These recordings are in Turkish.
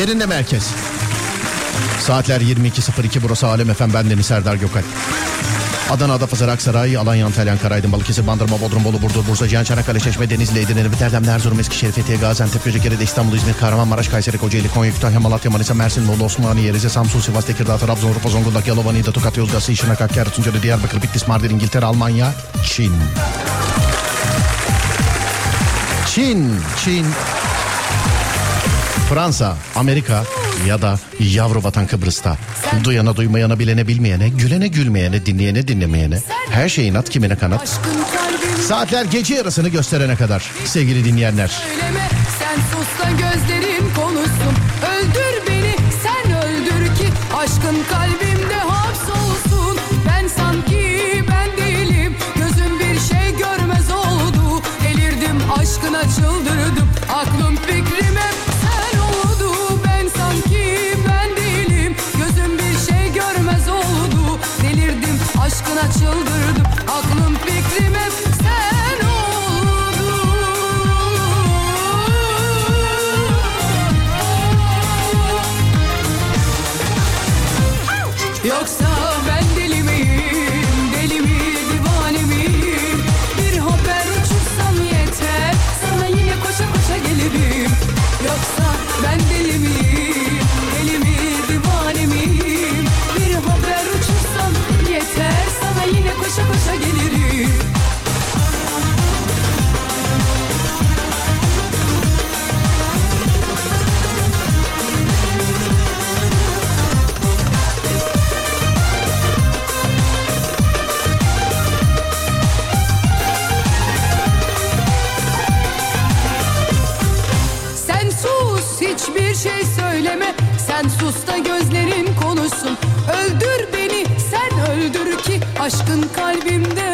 Yerinde merkez. Saatler 22.02 burası Alem Efem ben Deniz Serdar Gökal. Adana, Adapazarı, Aksaray, Alanya, Antalya, Ankara, Aydın, Balıkesir, Bandırma, Bodrum, Bolu, Burdur, Bursa, Cihan, Çanakkale, Çeşme, Denizli, Edirne, Erdem, Erzurum, Eskişehir, Fethiye, Gaziantep, Göcekere, İstanbul, İzmir, Kahramanmaraş, Kayseri, Kocaeli, Konya, Kütahya, Malatya, Manisa, Mersin, Bolu, Osmaniye, Rize, Samsun, Sivas, Tekirdağ, Trabzon, Urfa, Zonguldak, Yalova, Niğde, Tokat, Yozgat, Şırnak, Hakkari, Tunceli, Diyarbakır, Bitlis, Mardin, İngiltere, Almanya, Çin. Çin, Çin, Fransa, Amerika ya da yavru vatan Kıbrıs'ta. Duyana duymayana bilene bilmeyene, gülene gülmeyene, dinleyene dinlemeyene, her şeyin at kimine kanat. Saatler gece yarısını gösterene kadar sevgili dinleyenler. Sen sus da gözlerin konuşsun Öldür beni sen öldür ki Aşkın kalbimde hapsolsun Ben sanki ben değilim Gözüm bir şey görmez oldu Delirdim aşkına çıldırdım sus da gözlerin konuşsun. Öldür beni sen öldür ki Aşkın kalbimde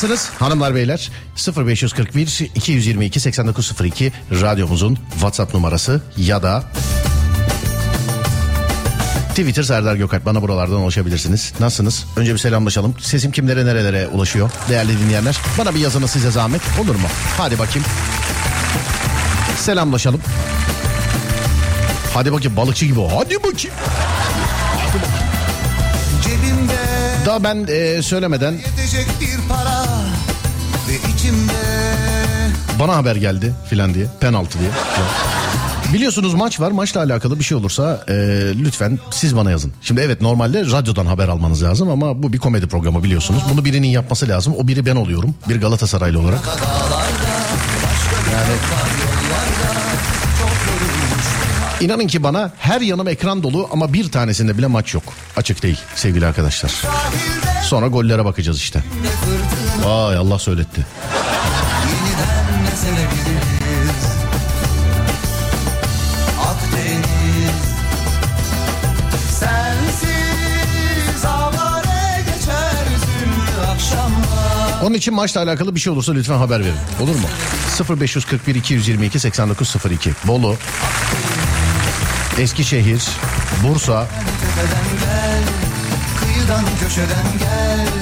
Nasılsınız hanımlar beyler? 0541 222 8902 radyomuzun WhatsApp numarası ya da Twitter Serdar Gökalp bana buralardan ulaşabilirsiniz. Nasılsınız? Önce bir selamlaşalım. Sesim kimlere nerelere ulaşıyor değerli dinleyenler? Bana bir yazını size zahmet olur mu? Hadi bakayım. Selamlaşalım. Hadi bakayım balıkçı gibi. Hadi bakayım. Cebimde Daha ben e, söylemeden bana haber geldi filan diye penaltı diye. Biliyorsunuz maç var maçla alakalı bir şey olursa e, lütfen siz bana yazın. Şimdi evet normalde radyodan haber almanız lazım ama bu bir komedi programı biliyorsunuz. Bunu birinin yapması lazım. O biri ben oluyorum. Bir Galatasaraylı olarak. Yani İnanın ki bana her yanım ekran dolu ama bir tanesinde bile maç yok. Açık değil sevgili arkadaşlar. Sonra gollere bakacağız işte. Vay Allah söyletti. Onun için maçla alakalı bir şey olursa lütfen haber verin. Olur mu? 0541 222 8902 Bolu Eskişehir Bursa kıyıdan köşeden gel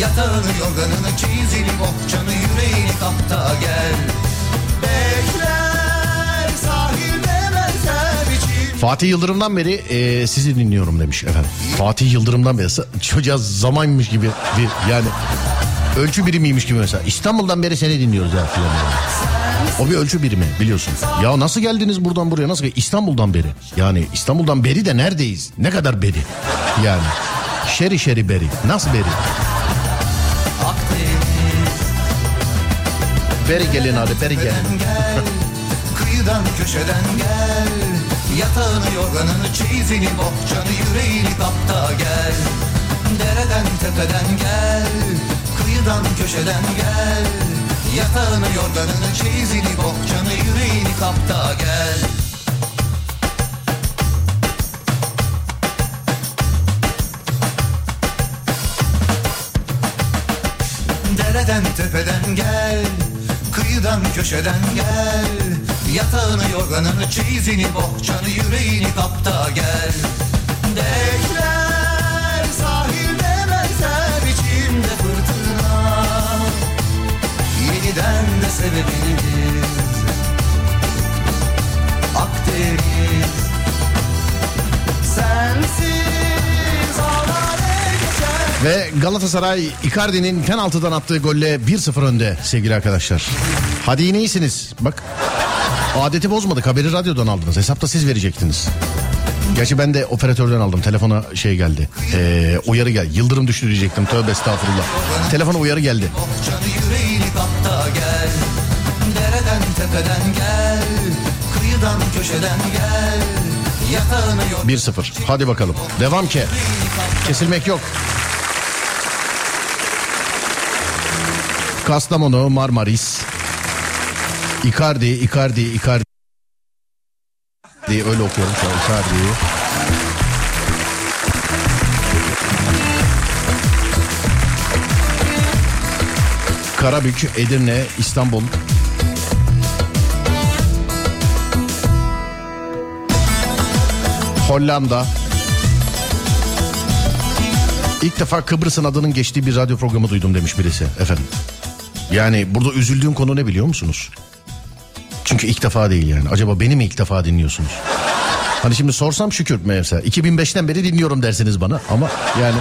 Yatağını yorganını çeyizini bohçanı yüreğini kapta gel Bekler sahilde benzer için Fatih Yıldırım'dan beri e, sizi dinliyorum demiş efendim. Fatih Yıldırım'dan beri çocuğa zamanmış gibi bir yani ölçü birimiymiş gibi mesela. İstanbul'dan beri seni dinliyoruz ya filan. O bir ölçü birimi biliyorsun. Ya nasıl geldiniz buradan buraya nasıl İstanbul'dan beri. Yani İstanbul'dan beri de neredeyiz? Ne kadar beri? Yani şeri şeri beri. Nasıl beri? Beri gelin hadi beri gel. Kıyıdan köşeden gel. Yatağını yorganını çeyizini bohçanı yüreğini kapta gel. Dereden tepeden gel Kıyıdan köşeden gel. Yatağını yorganını çeyizini bohçanı yüreğini kapta gel. Dereden tepeden gel Kıyıdan köşeden gel. Yatağını yorganını çeyizini bohçanı yüreğini kapta gel. Bekler sahilde benzer içimde fırtına. Yeniden de sevebiliriz Ve Galatasaray Icardi'nin penaltıdan attığı golle 1-0 önde sevgili arkadaşlar. Hadi yine iyisiniz. Bak adeti bozmadık haberi radyodan aldınız. Hesapta siz verecektiniz. Gerçi ben de operatörden aldım. Telefona şey geldi. Ee, uyarı geldi. Yıldırım düştü diyecektim. Tövbe estağfurullah. Telefona uyarı geldi. Yatağını yok 1-0. Hadi bakalım. Devam ki. Kesilmek yok. Kastamonu, Marmaris. Icardi, Icardi, Icardi. Öyle okuyorum şu an Icardi. Karabük, Edirne, İstanbul. Hollanda. İlk defa Kıbrıs'ın adının geçtiği bir radyo programı duydum demiş birisi efendim. Yani burada üzüldüğüm konu ne biliyor musunuz? Çünkü ilk defa değil yani. Acaba beni mi ilk defa dinliyorsunuz? Hani şimdi sorsam şükür mesela. 2005'ten beri dinliyorum dersiniz bana ama yani...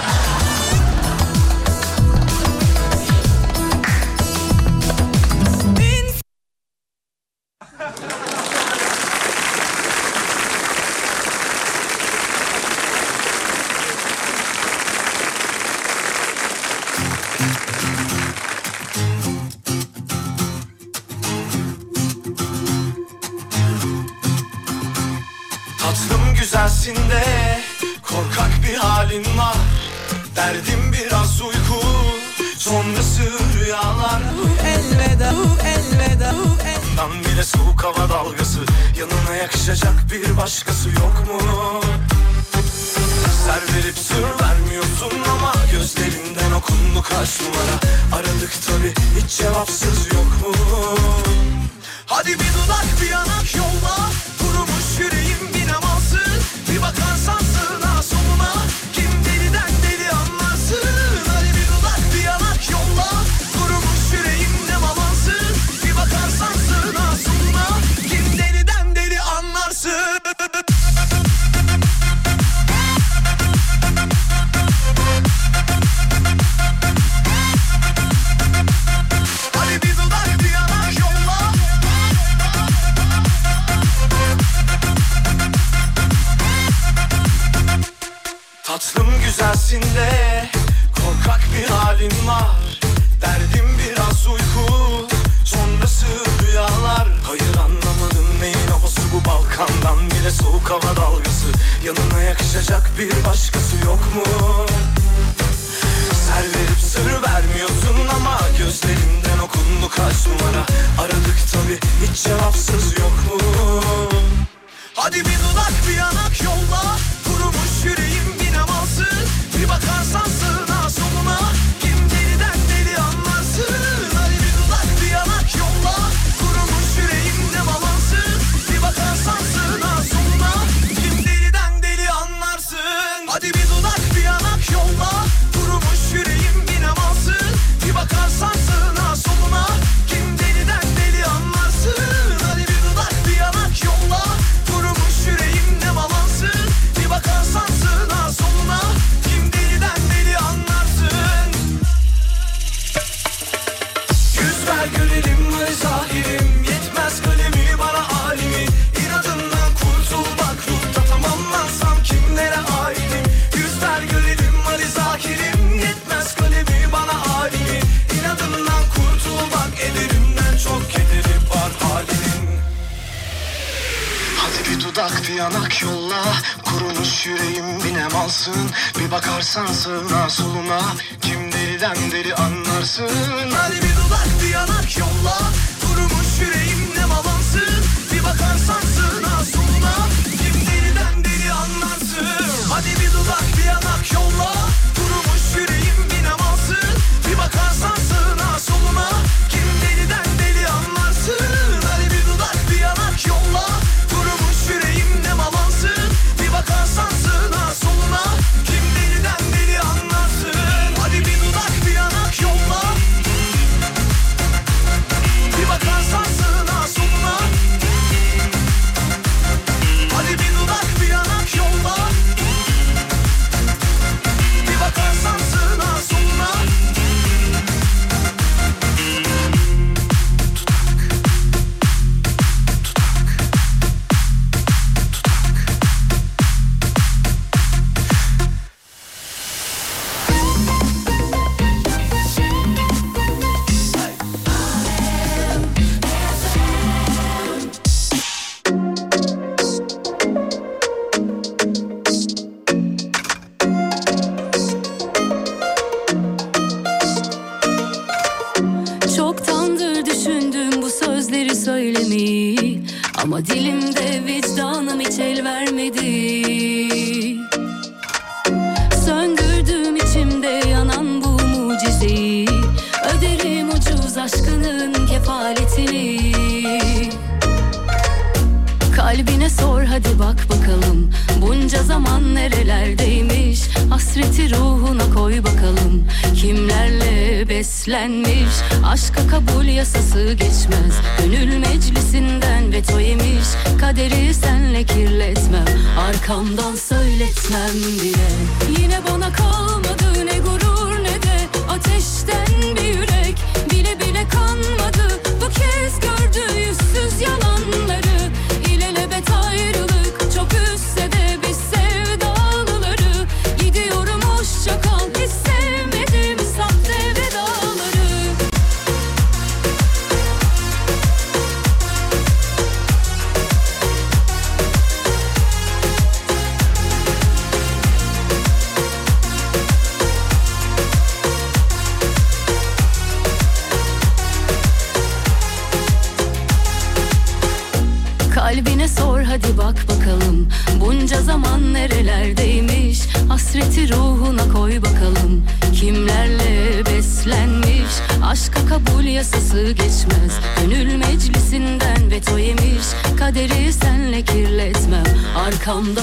come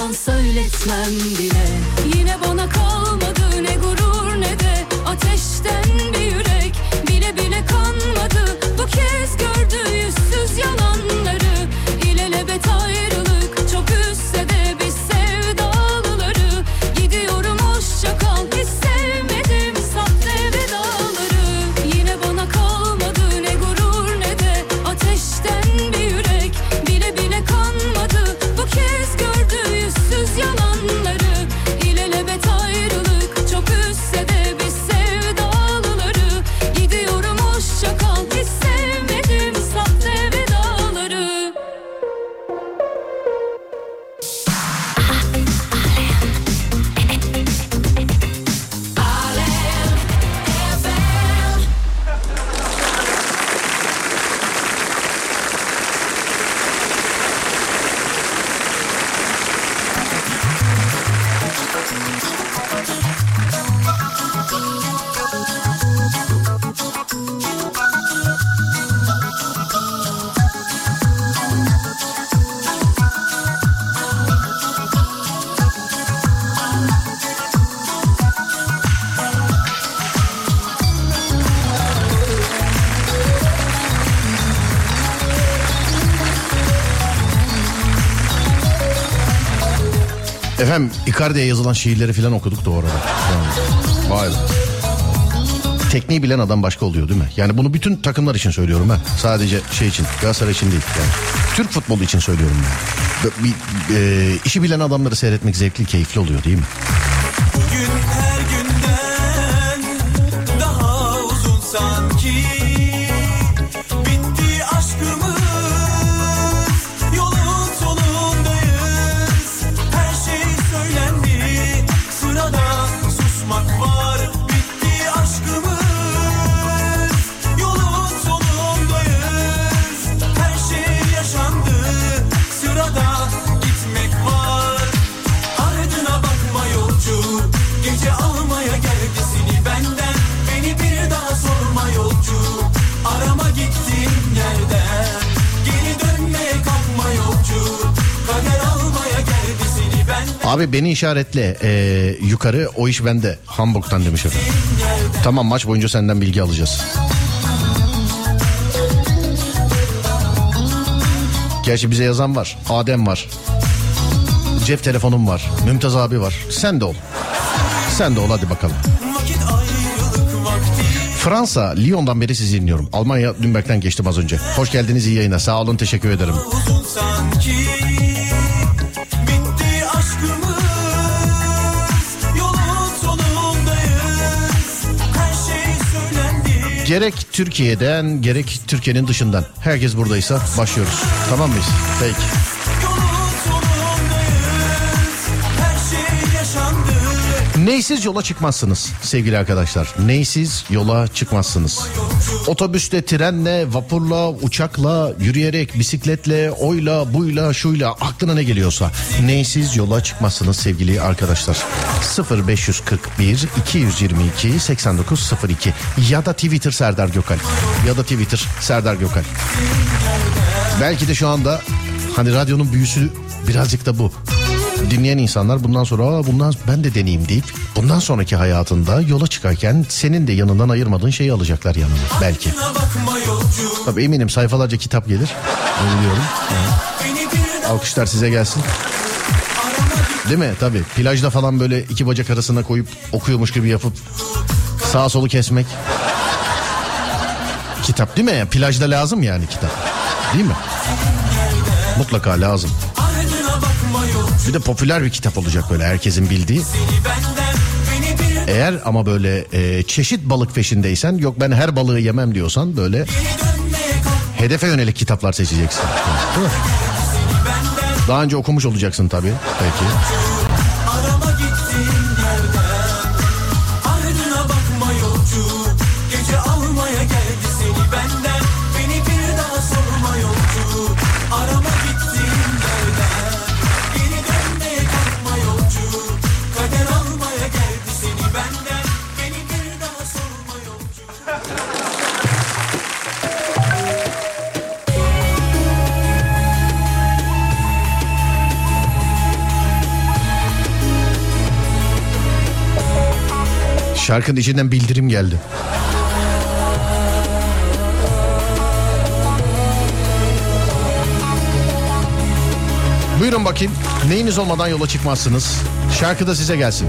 Icardi'ye yazılan şiirleri falan okuduk doğru arada. Vay be. Tekniği bilen adam başka oluyor değil mi? Yani bunu bütün takımlar için söylüyorum ha. Sadece şey için, Galatasaray için değil. Yani. Türk futbolu için söylüyorum ben. Bir, bir, e, işi bilen adamları seyretmek zevkli, keyifli oluyor değil mi? Bugün beni işaretle ee, yukarı o iş bende. Hamburg'dan demiş efendim. Tamam maç boyunca senden bilgi alacağız. Gerçi bize yazan var. Adem var. Cep telefonum var. Mümtaz abi var. Sen de ol. Sen de ol hadi bakalım. Fransa, Lyon'dan beri sizi dinliyorum. Almanya Lübeck'ten geçtim az önce. Hoş geldiniz iyi yayına. Sağ olun teşekkür ederim. sanki Gerek Türkiye'den gerek Türkiye'nin dışından. Herkes buradaysa başlıyoruz. Tamam mıyız? Peki. Neysiz yola çıkmazsınız sevgili arkadaşlar. Neysiz yola çıkmazsınız. Otobüste, trenle, vapurla, uçakla, yürüyerek, bisikletle, oyla, buyla, şuyla aklına ne geliyorsa. Neysiz yola çıkmazsınız sevgili arkadaşlar. 0541 222 8902 ya da Twitter Serdar Gökalp ya da Twitter Serdar Gökalp. Belki de şu anda hani radyonun büyüsü birazcık da bu dinleyen insanlar bundan sonra Aa, bundan ben de deneyeyim deyip bundan sonraki hayatında yola çıkarken senin de yanından ayırmadığın şeyi alacaklar yanına belki. Tabii eminim sayfalarca kitap gelir. Biliyorum. Alkışlar size gelsin. Değil mi? Tabii. Plajda falan böyle iki bacak arasına koyup okuyormuş gibi yapıp sağa solu kesmek. Kitap değil mi? Plajda lazım yani kitap. Değil mi? Mutlaka lazım. Bir de popüler bir kitap olacak böyle herkesin bildiği. Eğer ama böyle e, çeşit balık peşindeysen yok ben her balığı yemem diyorsan böyle hedefe yönelik kitaplar seçeceksin. Daha önce okumuş olacaksın tabii. Peki. Şarkının içinden bildirim geldi. Buyurun bakayım. Neyiniz olmadan yola çıkmazsınız. Şarkı da size gelsin.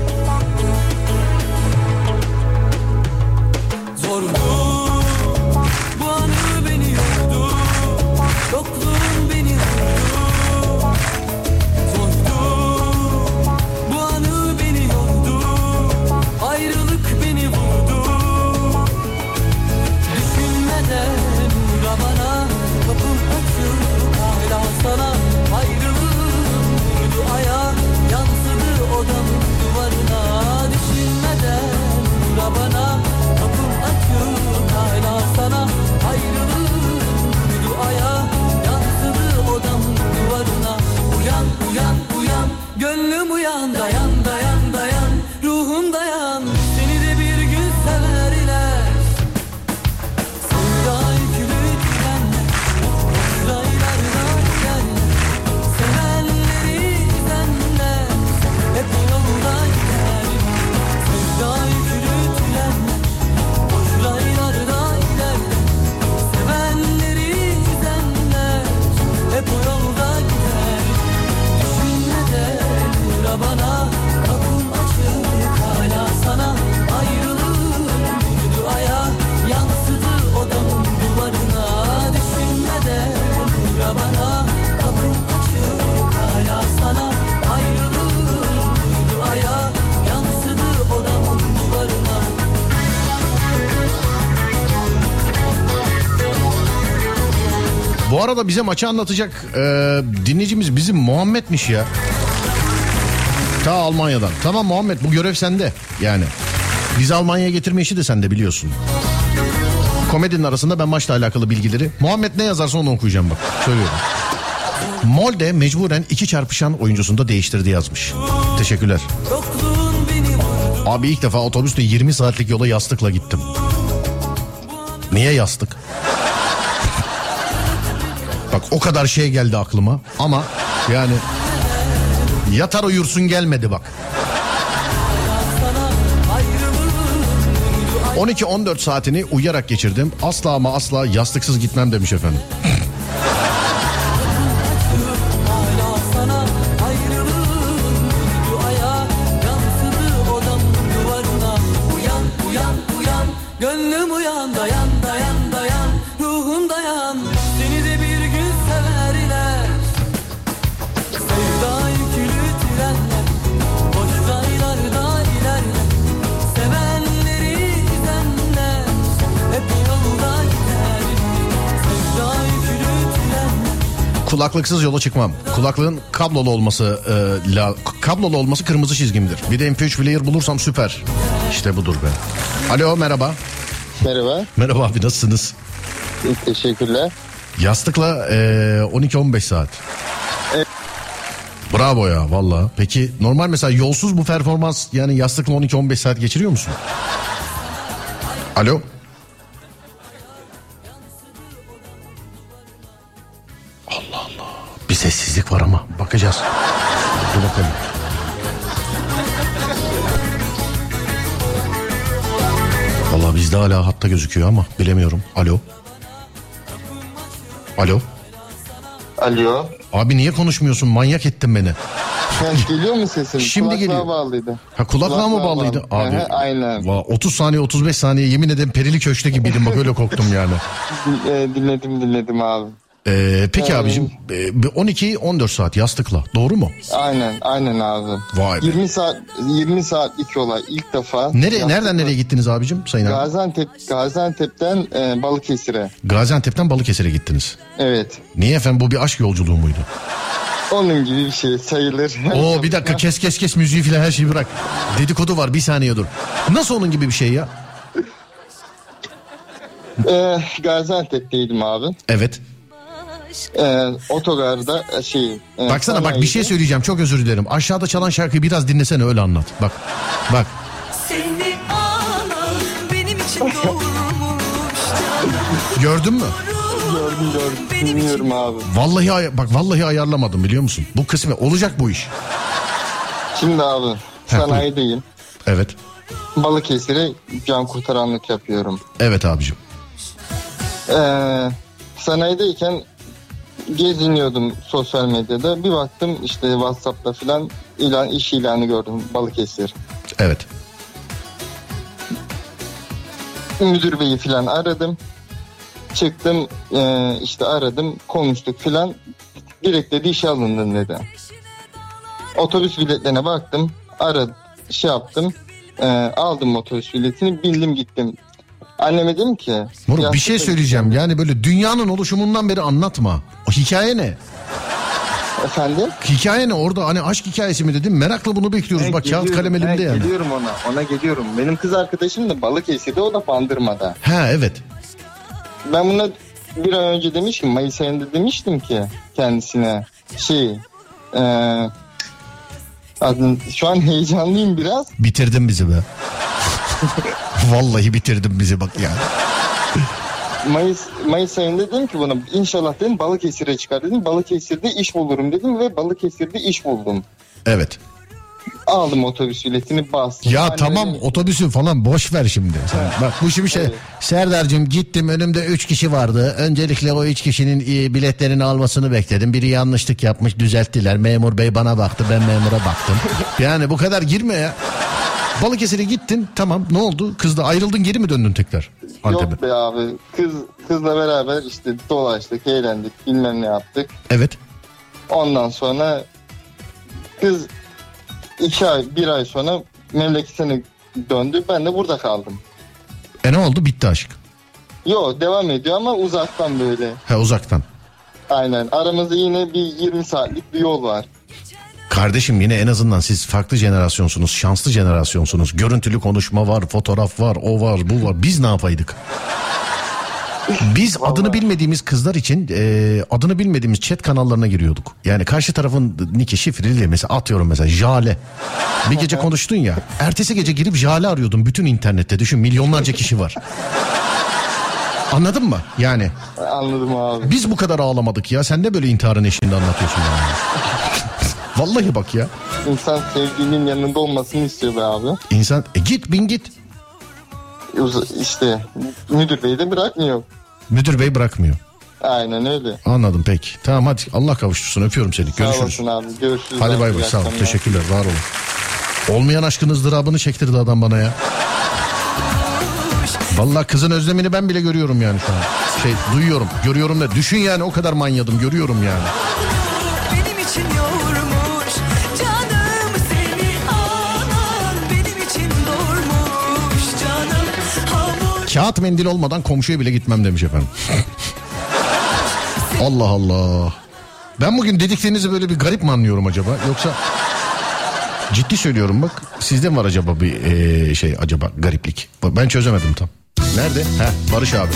Arada bize maçı anlatacak e, dinleyicimiz bizim Muhammed'miş ya. Ta Almanya'dan. Tamam Muhammed bu görev sende yani. Bizi Almanya'ya getirme işi de sende biliyorsun. Komedinin arasında ben maçla alakalı bilgileri. Muhammed ne yazarsa onu okuyacağım bak. Söylüyorum. Molde mecburen iki çarpışan oyuncusunu da değiştirdi yazmış. Teşekkürler. Abi ilk defa otobüste 20 saatlik yola yastıkla gittim. Niye yastık? Bak o kadar şey geldi aklıma ama yani Yatar uyursun gelmedi bak. 12-14 saatini uyuyarak geçirdim. Asla ama asla yastıksız gitmem demiş efendim. Kulaklıksız yola çıkmam. Kulaklığın kablolu olması e, la, kablolu olması kırmızı çizgimdir. Bir de MP3 player bulursam süper. İşte budur be. Alo merhaba. Merhaba. Merhaba abi nasılsınız? Teşekkürler. Yastıkla e, 12-15 saat. Bravo ya valla. Peki normal mesela yolsuz bu performans yani yastıkla 12-15 saat geçiriyor musun? Alo. Sessizlik var ama bakacağız. Dur bakalım. Valla bizde hala hatta gözüküyor ama bilemiyorum. Alo. Alo. Alo. Abi niye konuşmuyorsun? Manyak ettin beni. Ha, geliyor mu sesim? Şimdi Kulaklığa geliyor. bağlıydı. Ha kulaklığa mı Kulaklığa bağlıydı? bağlı. Abi. Hı, aynen. Va, 30 saniye 35 saniye yemin ederim perili köşte gibiydim bak öyle korktum yani. E, dinledim dinledim abi. Ee, peki Evet. abicim e, 12-14 saat yastıkla doğru mu? Aynen aynen abi. Vay be. 20 saat 20 saatlik olay ilk defa. Nereye, Yastıkla- nereden nereye gittiniz abicim Sayın abi? Gaziantep Gaziantep'ten e, Balıkesir'e. Gaziantep'ten Balıkesir'e gittiniz. Evet. Niye efendim bu bir aşk yolculuğu muydu? Onun gibi bir şey sayılır. Oo bir dakika kes kes kes müziği filan her şeyi bırak. Dedikodu var bir saniye dur. Nasıl onun gibi bir şey ya? e, Gaziantep'teydim abi. Evet. E, otogarda e, şey. e, Baksana bak bir şey sanayide- söyleyeceğim çok özür dilerim. Aşağıda çalan şarkıyı biraz dinlesene öyle anlat. Bak bak. Seni benim için doğurmuş Gördün mü? Gördüm gördüm. Dinliyorum abi. Vallahi ay- bak vallahi ayarlamadım biliyor musun? Bu kısmı olacak bu iş. Şimdi abi sanayideyim. Evet. Balıkesir'e can kurtaranlık yapıyorum. Evet abicim. Ee, sanayideyken geziniyordum sosyal medyada. Bir baktım işte WhatsApp'ta filan ilan, iş ilanı gördüm Balıkesir. Evet. Müdür beyi filan aradım. Çıktım ee, işte aradım konuştuk filan. Direkt dedi işe alındın dedi. Otobüs biletlerine baktım. Aradım şey yaptım. Ee, aldım otobüs biletini bindim gittim. Anneme dedim ki. Moruk bir şey "Yastıkla söyleyeceğim. Yani böyle dünyanın oluşumundan beri anlatma. O hikaye ne? Efendim? Hikaye ne orada hani aşk hikayesi mi dedim. Merakla bunu bekliyoruz. Ben Bak kağıt kalem elimde ben yani. Geliyorum ona. Ona geliyorum. Benim kız arkadaşım da Balıkesir'de o da Bandırma'da. Ha evet. Ben buna bir ay önce demiştim. Mayıs ayında demiştim ki kendisine şey eee adın, şu an heyecanlıyım biraz. Bitirdin bizi be. Vallahi bitirdin bizi bak ya. Mayıs Mayıs ayında dedim ki buna inşallah dedim Balıkesir'e çıkar dedim. Balıkesir'de iş bulurum dedim ve Balıkesir'de iş buldum. Evet. Aldım otobüs biletini bastım. Ya Anneme tamam dedim- otobüsü falan boş ver şimdi. Sen, bak bu şimdi şey Evet. Serdar'cığım gittim önümde 3 kişi vardı. Öncelikle o 3 kişinin e, biletlerini almasını bekledim. Biri yanlışlık yapmış düzelttiler. Memur bey bana baktı ben memura baktım. yani bu kadar girme ya. Balıkesir'e gittin tamam ne oldu? Kızla ayrıldın geri mi döndün tekrar? Antep'e. Yok be abi. Kız kızla beraber işte dolaştık, eğlendik, bilmem ne yaptık. Evet. Ondan sonra kız iki ay, bir ay sonra memleketine döndü. Ben de burada kaldım. E ne oldu bitti aşk. Yo devam ediyor ama uzaktan böyle. He uzaktan. Aynen. Aramızda yine bir 20 saatlik bir yol var. Kardeşim yine en azından siz farklı jenerasyonsunuz, şanslı jenerasyonsunuz. Görüntülü konuşma var, fotoğraf var, o var, bu var. Biz ne yapaydık? Biz adını bilmediğimiz kızlar için e, adını bilmediğimiz chat kanallarına giriyorduk. Yani karşı tarafın niki şifreli mesela atıyorum mesela Jale. Bir gece konuştun ya. Ertesi gece girip Jale arıyordum bütün internette. Düşün milyonlarca kişi var. Anladın mı? Yani Anladım abi. biz bu kadar ağlamadık ya. Sen de böyle intiharın eşliğinde anlatıyorsun yani. Vallahi bak ya. İnsan sevdiğinin yanında olmasını istiyor be abi. İnsan e git bin git. İşte müdür bey de bırakmıyor. Müdür bey bırakmıyor. Aynen öyle. Anladım peki. Tamam hadi Allah kavuştursun öpüyorum seni. Sağ Görüşürüz. olasın abi. Görüşürüz. Hadi bay bay sağ ol. Teşekkürler var olun. Olmayan aşkın ızdırabını çektirdi adam bana ya. Vallahi kızın özlemini ben bile görüyorum yani şu an. Şey duyuyorum görüyorum da düşün yani o kadar manyadım görüyorum yani. Kağıt mendil olmadan komşuya bile gitmem demiş efendim. Allah Allah. Ben bugün dediklerinizi böyle bir garip mi anlıyorum acaba? Yoksa ciddi söylüyorum bak. Sizde mi var acaba bir eee, şey acaba gariplik? Ben çözemedim tam. Nerede? Heh Barış abi.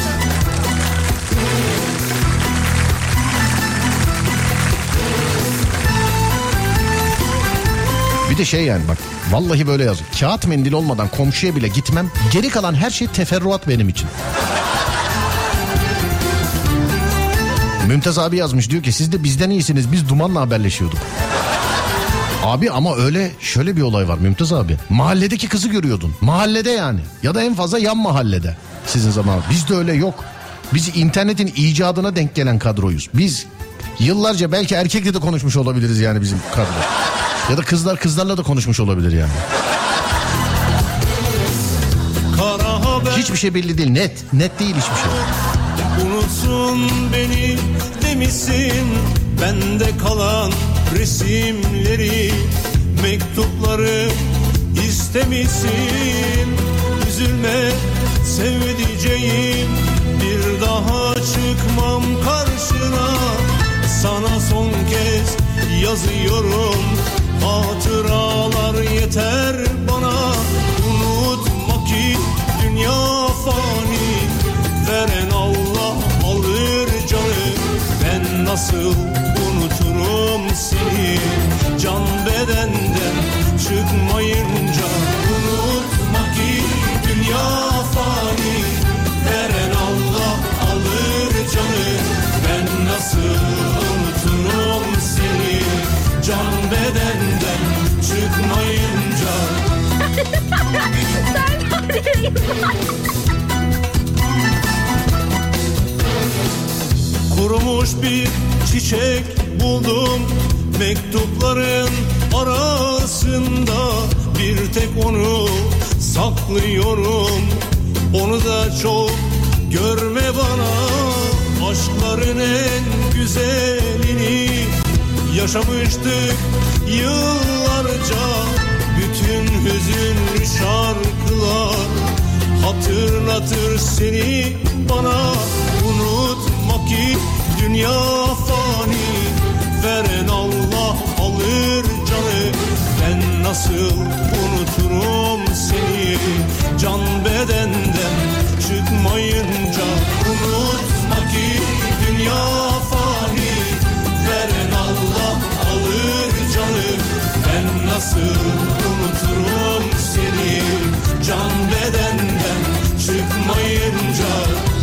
Bir de şey yani bak vallahi böyle yazıyor. Kağıt mendil olmadan komşuya bile gitmem. Geri kalan her şey teferruat benim için. Mümtaz abi yazmış diyor ki siz de bizden iyisiniz biz dumanla haberleşiyorduk. Abi ama öyle şöyle bir olay var Mümtaz abi. Mahalledeki kızı görüyordun. Mahallede yani. Ya da en fazla yan mahallede. Sizin zaman. Bizde öyle yok. Biz internetin icadına denk gelen kadroyuz. Biz yıllarca belki erkekle de konuşmuş olabiliriz yani bizim kadro. Ya da kızlar kızlarla da konuşmuş olabilir yani. Hiçbir şey belli değil. Net. Net değil hiçbir şey. Unutsun beni demişsin Bende kalan resimleri Mektupları istemişsin Üzülme sevdiceğim Bir daha çıkmam karşına Sana son kez yazıyorum Hatıralar yeter bana. Unutma ki dünya fani. Veren Allah alır canı. Ben nasıl unuturum seni? Can bedenden çıkmayınca Unutma ki dünya fani. Veren Allah alır canı. Ben nasıl Can bedenden çıkmayınca. Kurumuş bir çiçek buldum Mektupların arasında. Bir tek onu saklıyorum. Onu da çok görme bana. Aşkların en güzelini Yaşamıştık yıllarca. Bütün hüzünlü şarkılar Hatırlatır seni bana. Unutma ki dünya fani Veren Allah alır canı. Ben nasıl unuturum seni? Can bedenden çıkmayınca Unutma ki dünya nasıl unuturum seni? Can bedenden çıkmayınca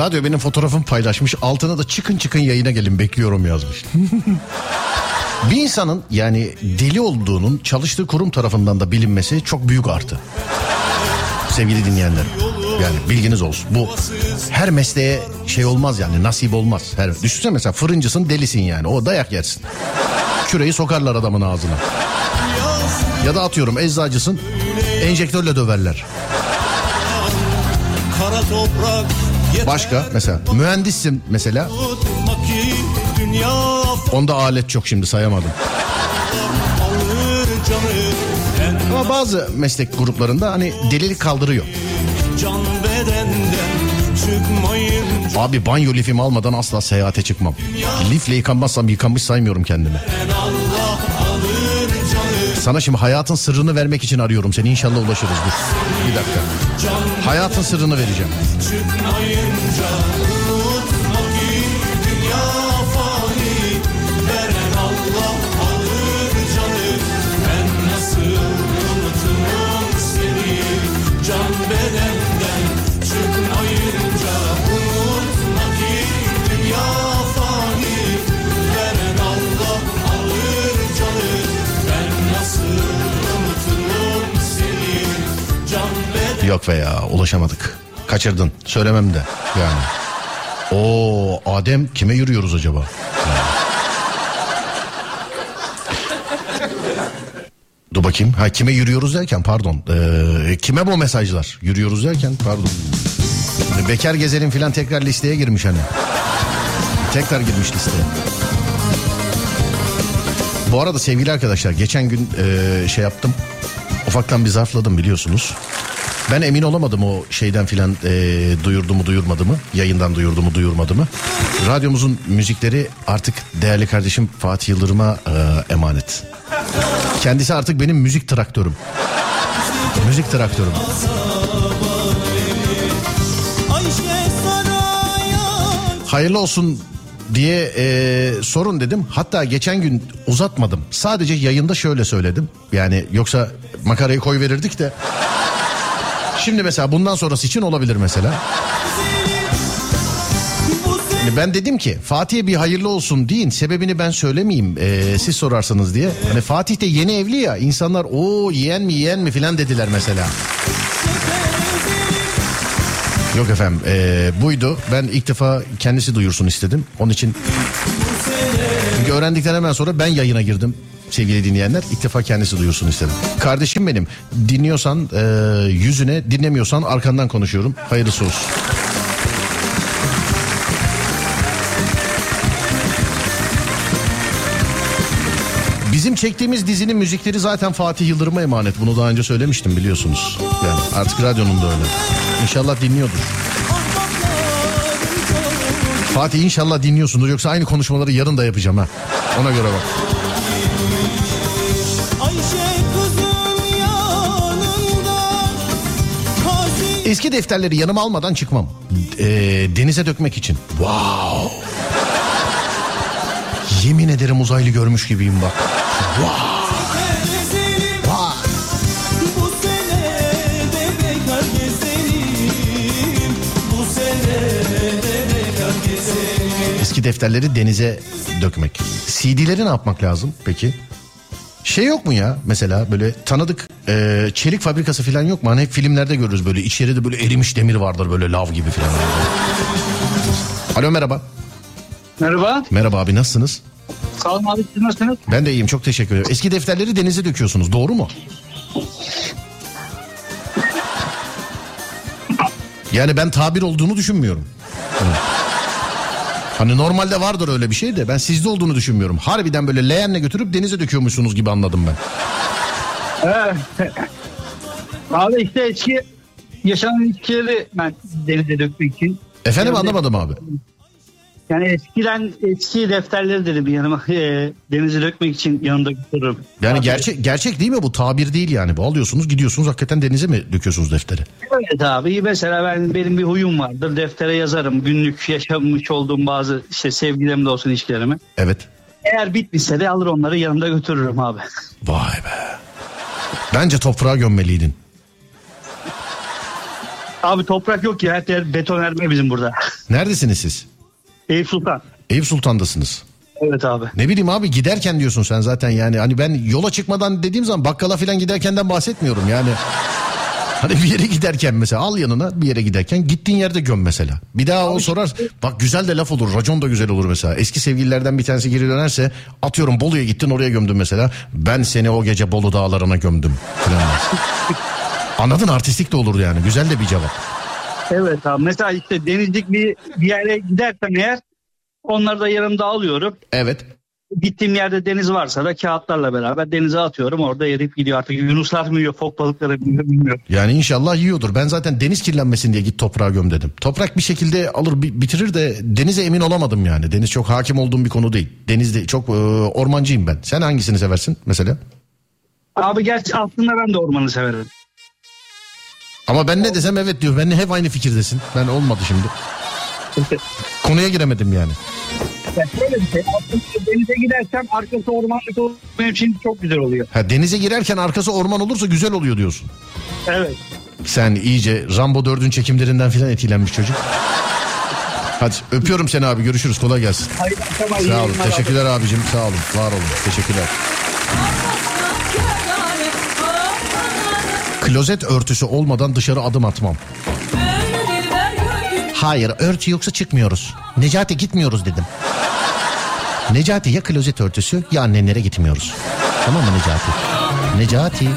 Radyo benim fotoğrafımı paylaşmış. Altına da çıkın çıkın yayına gelin bekliyorum yazmış. bir insanın yani deli olduğunun çalıştığı kurum tarafından da bilinmesi çok büyük artı. Sevgili dinleyenler. Yani bilginiz olsun. Bu her mesleğe şey olmaz yani nasip olmaz. Her, düşünsene mesela fırıncısın delisin yani. O dayak yersin. Küreyi sokarlar adamın ağzına. Ya da atıyorum eczacısın enjektörle döverler. Kara toprak Başka mesela mühendissin mesela onda alet çok şimdi sayamadım. Ama bazı meslek gruplarında hani delilik kaldırıyor. Abi banyo lifimi almadan asla seyahate çıkmam. Lifle yıkanmazsam yıkanmış saymıyorum kendimi. Sana şimdi hayatın sırrını vermek için arıyorum seni. İnşallah ulaşırız. Dur. Bir dakika. Hayatın sırrını vereceğim. Çıkmayınca Yok be ya ulaşamadık. Kaçırdın. Söylemem de yani. Oo Adem kime yürüyoruz acaba? Yani. Dur bakayım. Ha kime yürüyoruz derken pardon. Ee, kime bu mesajlar? Yürüyoruz derken pardon. Bekar gezelim filan tekrar listeye girmiş hani. Tekrar girmiş listeye. Bu arada sevgili arkadaşlar geçen gün e, şey yaptım. Ufaktan bir zarfladım biliyorsunuz. Ben emin olamadım o şeyden filan e, duyurdu mu duyurmadı mı? Yayından duyurdu mu duyurmadı mı? Radyomuzun müzikleri artık değerli kardeşim Fatih Yıldırım'a e, emanet. Kendisi artık benim müzik traktörüm. Müzik traktörüm. Hayırlı olsun diye e, sorun dedim. Hatta geçen gün uzatmadım. Sadece yayında şöyle söyledim. Yani yoksa makarayı koy verirdik de. Şimdi mesela bundan sonrası için olabilir mesela. Yani ben dedim ki Fatih'e bir hayırlı olsun deyin. Sebebini ben söylemeyeyim. e, siz sorarsınız diye. Hani Fatih de yeni evli ya. İnsanlar o yeğen mi yeğen mi filan dediler mesela. Yok efendim e, buydu. Ben ilk defa kendisi duyursun istedim. Onun için çünkü öğrendikten hemen sonra ben yayına girdim sevgili dinleyenler. İlk defa kendisi duyursun istedim. Kardeşim benim dinliyorsan e, yüzüne dinlemiyorsan arkandan konuşuyorum. Hayırlısı olsun. Bizim çektiğimiz dizinin müzikleri zaten Fatih Yıldırım'a emanet. Bunu daha önce söylemiştim biliyorsunuz. Yani artık radyonun da öyle. İnşallah dinliyordur. Fatih inşallah dinliyorsundur yoksa aynı konuşmaları yarın da yapacağım ha. Ona göre bak. Eski defterleri yanıma almadan çıkmam. Ee, denize dökmek için. Wow. Yemin ederim uzaylı görmüş gibiyim bak. gezelim Eski defterleri denize dökmek. CD'leri ne yapmak lazım peki? Şey yok mu ya mesela böyle tanıdık e, çelik fabrikası falan yok mu? Hani hep filmlerde görürüz böyle içeride böyle erimiş demir vardır böyle lav gibi falan. Alo merhaba. Merhaba. Merhaba abi nasılsınız? Sağ olun abi siz nasılsınız? Ben de iyiyim çok teşekkür ederim. Eski defterleri denize döküyorsunuz doğru mu? Yani ben tabir olduğunu düşünmüyorum. Evet. Hani normalde vardır öyle bir şey de ben sizde olduğunu düşünmüyorum. Harbiden böyle leğenle götürüp denize döküyormuşsunuz gibi anladım ben. Evet. abi işte eski yaşanan ilişkileri ben denize dökmek için. Efendim Yani- anlamadım abi. Yani eskiden eski defterleri dedim yanıma e, denize dökmek için yanımda götürürüm. Yani Abi, gerçek gerçek değil mi bu? Tabir değil yani. Bu alıyorsunuz gidiyorsunuz hakikaten denize mi döküyorsunuz defteri? Evet abi mesela ben benim bir huyum vardır deftere yazarım günlük yaşamış olduğum bazı işte sevgilerim de olsun ilişkilerimi. Evet. Eğer bitmişse de alır onları yanımda götürürüm abi. Vay be. Bence toprağa gömmeliydin. Abi toprak yok ya her yer betonarme bizim burada. Neredesiniz siz? Eyüp Sultan. Eyüp Sultan'dasınız. Evet abi. Ne bileyim abi giderken diyorsun sen zaten yani. Hani ben yola çıkmadan dediğim zaman bakkala falan giderkenden bahsetmiyorum yani. Hani bir yere giderken mesela al yanına bir yere giderken gittiğin yerde göm mesela. Bir daha o sorar bak güzel de laf olur racon da güzel olur mesela. Eski sevgililerden bir tanesi geri dönerse atıyorum Bolu'ya gittin oraya gömdün mesela. Ben seni o gece Bolu dağlarına gömdüm. Anladın artistik de olur yani güzel de bir cevap. Evet abi mesela işte denizlik bir, bir yere gidersem eğer onları da yanımda alıyorum. Evet. Gittiğim yerde deniz varsa da kağıtlarla beraber denize atıyorum. Orada eriyip gidiyor artık. Yunuslar mı yiyor, fok balıkları mı yiyor bilmiyorum. Yani inşallah yiyordur. Ben zaten deniz kirlenmesin diye git toprağa göm dedim. Toprak bir şekilde alır bi- bitirir de denize emin olamadım yani. Deniz çok hakim olduğum bir konu değil. Denizde çok e, ormancıyım ben. Sen hangisini seversin mesela? Abi gerçi aslında ben de ormanı severim. Ama ben ne desem evet diyor. Ben hep aynı fikirdesin. Ben olmadı şimdi. Konuya giremedim yani. Ya şöyle bir şey. Aslında denize gidersem arkası ormanlık olur. Benim için çok güzel oluyor. Ha, denize girerken arkası orman olursa güzel oluyor diyorsun. Evet. Sen iyice Rambo 4'ün çekimlerinden filan etkilenmiş çocuk. Hadi öpüyorum seni abi görüşürüz kolay gelsin. Hayır, tamam, iyi Sağ olun yayınlar abi. teşekkürler abicim sağ olun var olun teşekkürler. Klozet örtüsü olmadan dışarı adım atmam. Hayır örtü yoksa çıkmıyoruz. Necati gitmiyoruz dedim. Necati ya klozet örtüsü ya annenlere gitmiyoruz. Tamam mı Necati? Necati.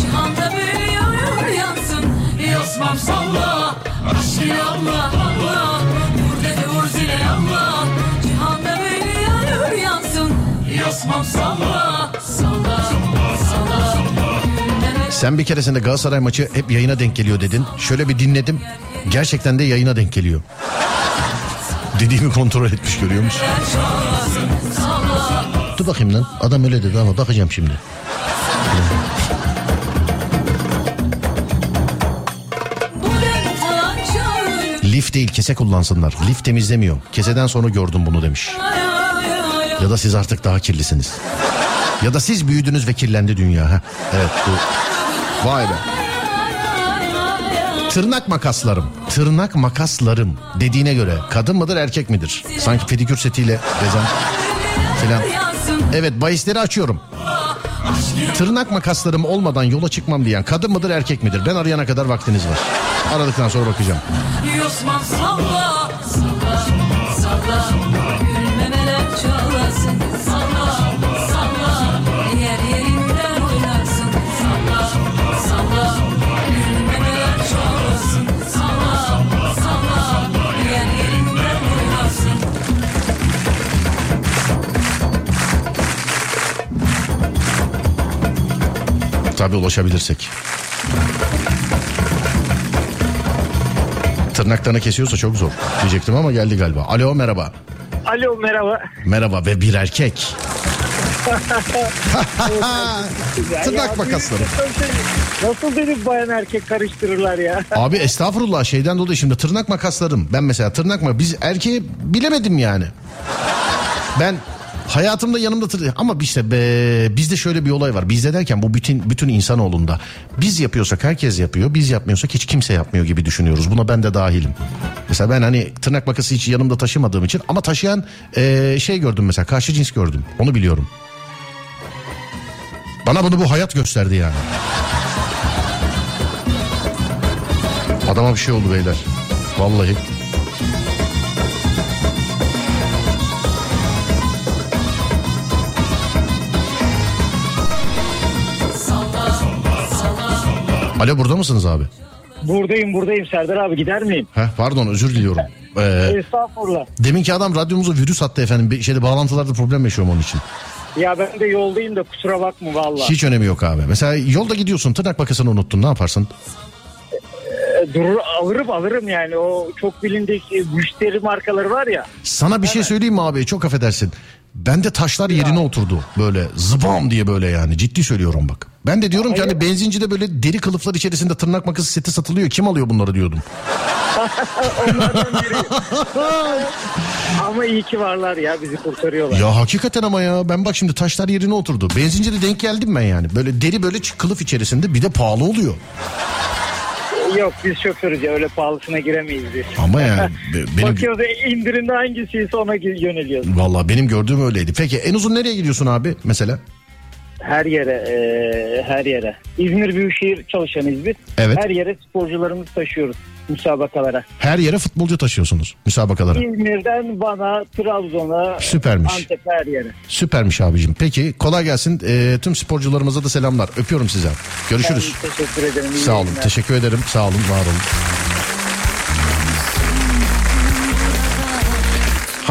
Cihanda bir yağmur yansın Yosmam salla Aşkı Allah Allah Vur dedi vur zile Allah Cihanda bir yağmur yansın Yosmam salla Salla Salla Sen bir keresinde Galatasaray maçı hep yayına denk geliyor dedin. Şöyle bir dinledim. Gerçekten de yayına denk geliyor. Dediğimi kontrol etmiş görüyor musun? Dur bakayım lan. Adam öyle dedi ama bakacağım şimdi. Lif değil kese kullansınlar. Lif temizlemiyor. Keseden sonra gördüm bunu demiş. Ya da siz artık daha kirlisiniz. Ya da siz büyüdünüz ve kirlendi dünya. Ha? Evet bu. Vay be. Tırnak makaslarım. Tırnak makaslarım dediğine göre kadın mıdır erkek midir? Sanki pedikür setiyle gezen filan. Evet bahisleri açıyorum. Tırnak makaslarım olmadan yola çıkmam diyen kadın mıdır erkek midir? Ben arayana kadar vaktiniz var. Aradıktan sonra bakacağım. Yosmam Tabii ulaşabilirsek. Tırnaklarını kesiyorsa çok zor diyecektim ama geldi galiba. Alo merhaba. Alo merhaba. Merhaba ve bir erkek. Tırnak makasları. Nasıl beni bayan erkek karıştırırlar ya? Abi estağfurullah şeyden dolayı şimdi tırnak makaslarım. Ben mesela tırnak mı biz erkeği bilemedim yani. Ben hayatımda yanımda tır ama işte be, bizde şöyle bir olay var. Bizde derken bu bütün bütün insanoğlunda. Biz yapıyorsak herkes yapıyor. Biz yapmıyorsak hiç kimse yapmıyor gibi düşünüyoruz. Buna ben de dahilim. Mesela ben hani tırnak makası hiç yanımda taşımadığım için ama taşıyan eee, şey gördüm mesela karşı cins gördüm. Onu biliyorum. Bana bunu bu hayat gösterdi yani. Adama bir şey oldu beyler. Vallahi. Alo burada mısınız abi? Buradayım buradayım Serdar abi gider miyim? Heh, pardon özür diliyorum. Ee, Estağfurullah. deminki adam radyomuza virüs attı efendim. Bir şeyde bağlantılarda problem yaşıyorum onun için. Ya ben de yoldayım da kusura bakma valla. Hiç önemi yok abi. Mesela yolda gidiyorsun tırnak makasını unuttun ne yaparsın? Ee, Durur alırım alırım yani o çok bilindik e, müşteri markaları var ya. Sana bir şey söyleyeyim mi abi çok affedersin. Ben de taşlar yerine oturdu böyle zıbam diye böyle yani ciddi söylüyorum bak. Ben de diyorum ki hani benzincide böyle deri kılıflar içerisinde tırnak makası seti satılıyor. Kim alıyor bunları diyordum. Ama iyi ki varlar ya bizi kurtarıyorlar. Ya hakikaten ama ya ben bak şimdi taşlar yerine oturdu. Benzincide denk geldim ben yani. Böyle deri böyle kılıf içerisinde bir de pahalı oluyor. Yok biz şoförüz ya öyle pahalısına giremeyiz biz. Ama yani be- benim Bakıyoruz e, indirimde hangisiyse ona yöneliyoruz. Valla benim gördüğüm öyleydi. Peki en uzun nereye gidiyorsun abi mesela? Her yere e, her yere. İzmir Büyükşehir çalışanıyız biz. Evet. Her yere sporcularımızı taşıyoruz müsabakalara. Her yere futbolcu taşıyorsunuz müsabakalara. İzmir'den Van'a, Trabzon'a, Süpermiş. Antep'e her yere. Süpermiş abicim. Peki kolay gelsin. Ee, tüm sporcularımıza da selamlar. Öpüyorum size. Görüşürüz. Ben teşekkür ederim. İyi Sağ olun. yayınlar. Teşekkür ederim. Sağ olun. Var olun.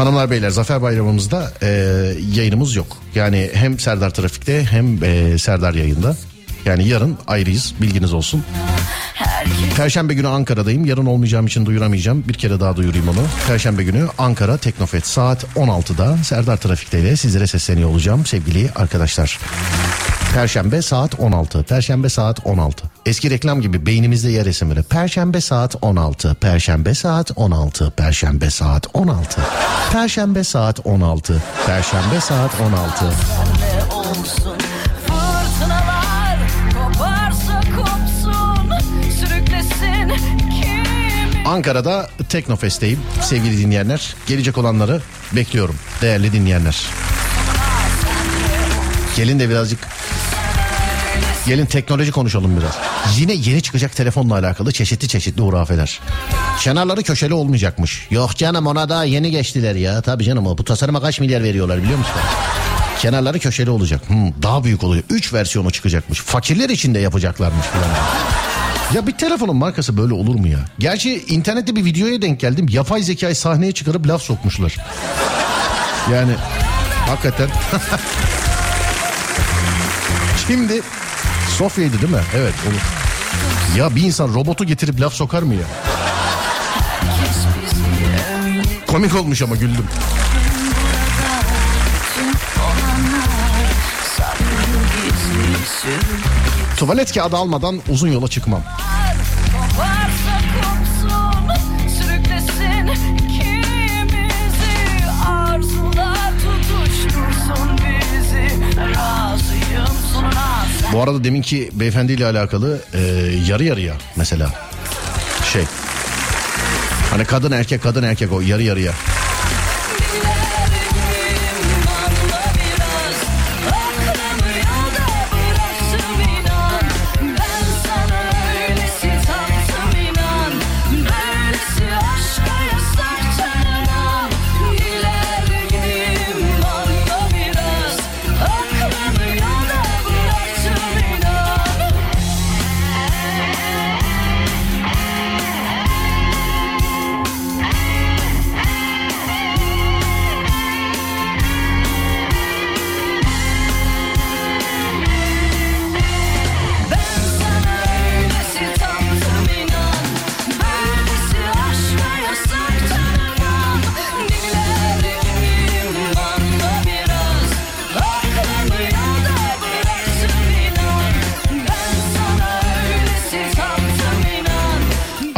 Hanımlar beyler Zafer Bayramımızda e, yayınımız yok. Yani hem Serdar Trafik'te hem e, Serdar yayında. Yani yarın ayrıyız bilginiz olsun. Perşembe günü Ankara'dayım. Yarın olmayacağım için duyuramayacağım. Bir kere daha duyurayım onu. Perşembe günü Ankara Teknofest saat 16'da Serdar Trafik'te ile sizlere sesleniyor olacağım sevgili arkadaşlar. Perşembe saat 16. Perşembe saat 16. Eski reklam gibi beynimizde yer esimleri. Perşembe saat 16. Perşembe saat 16. Perşembe saat 16. Perşembe saat 16. Perşembe saat 16. Perşembe saat 16. Ankara'da Teknofest'teyim sevgili dinleyenler. Gelecek olanları bekliyorum değerli dinleyenler. Gelin de birazcık Gelin teknoloji konuşalım biraz. Yine yeni çıkacak telefonla alakalı çeşitli çeşitli hurafeler. Kenarları köşeli olmayacakmış. Yok canım ona daha yeni geçtiler ya. Tabii canım bu tasarıma kaç milyar veriyorlar biliyor musun? Kenarları köşeli olacak. Hmm, daha büyük olacak. 3 versiyonu çıkacakmış. Fakirler için de yapacaklarmış falan. Ya bir telefonun markası böyle olur mu ya? Gerçi internette bir videoya denk geldim. Yapay zekayı sahneye çıkarıp laf sokmuşlar. Yani hakikaten. Şimdi Sofya'ydı değil mi? Evet olur. Ya bir insan robotu getirip laf sokar mı ya? Komik olmuş ama güldüm. Tuvalet kağıdı almadan uzun yola çıkmam. Bu arada deminki beyefendiyle alakalı e, yarı yarıya mesela şey. Hani kadın erkek kadın erkek o yarı yarıya.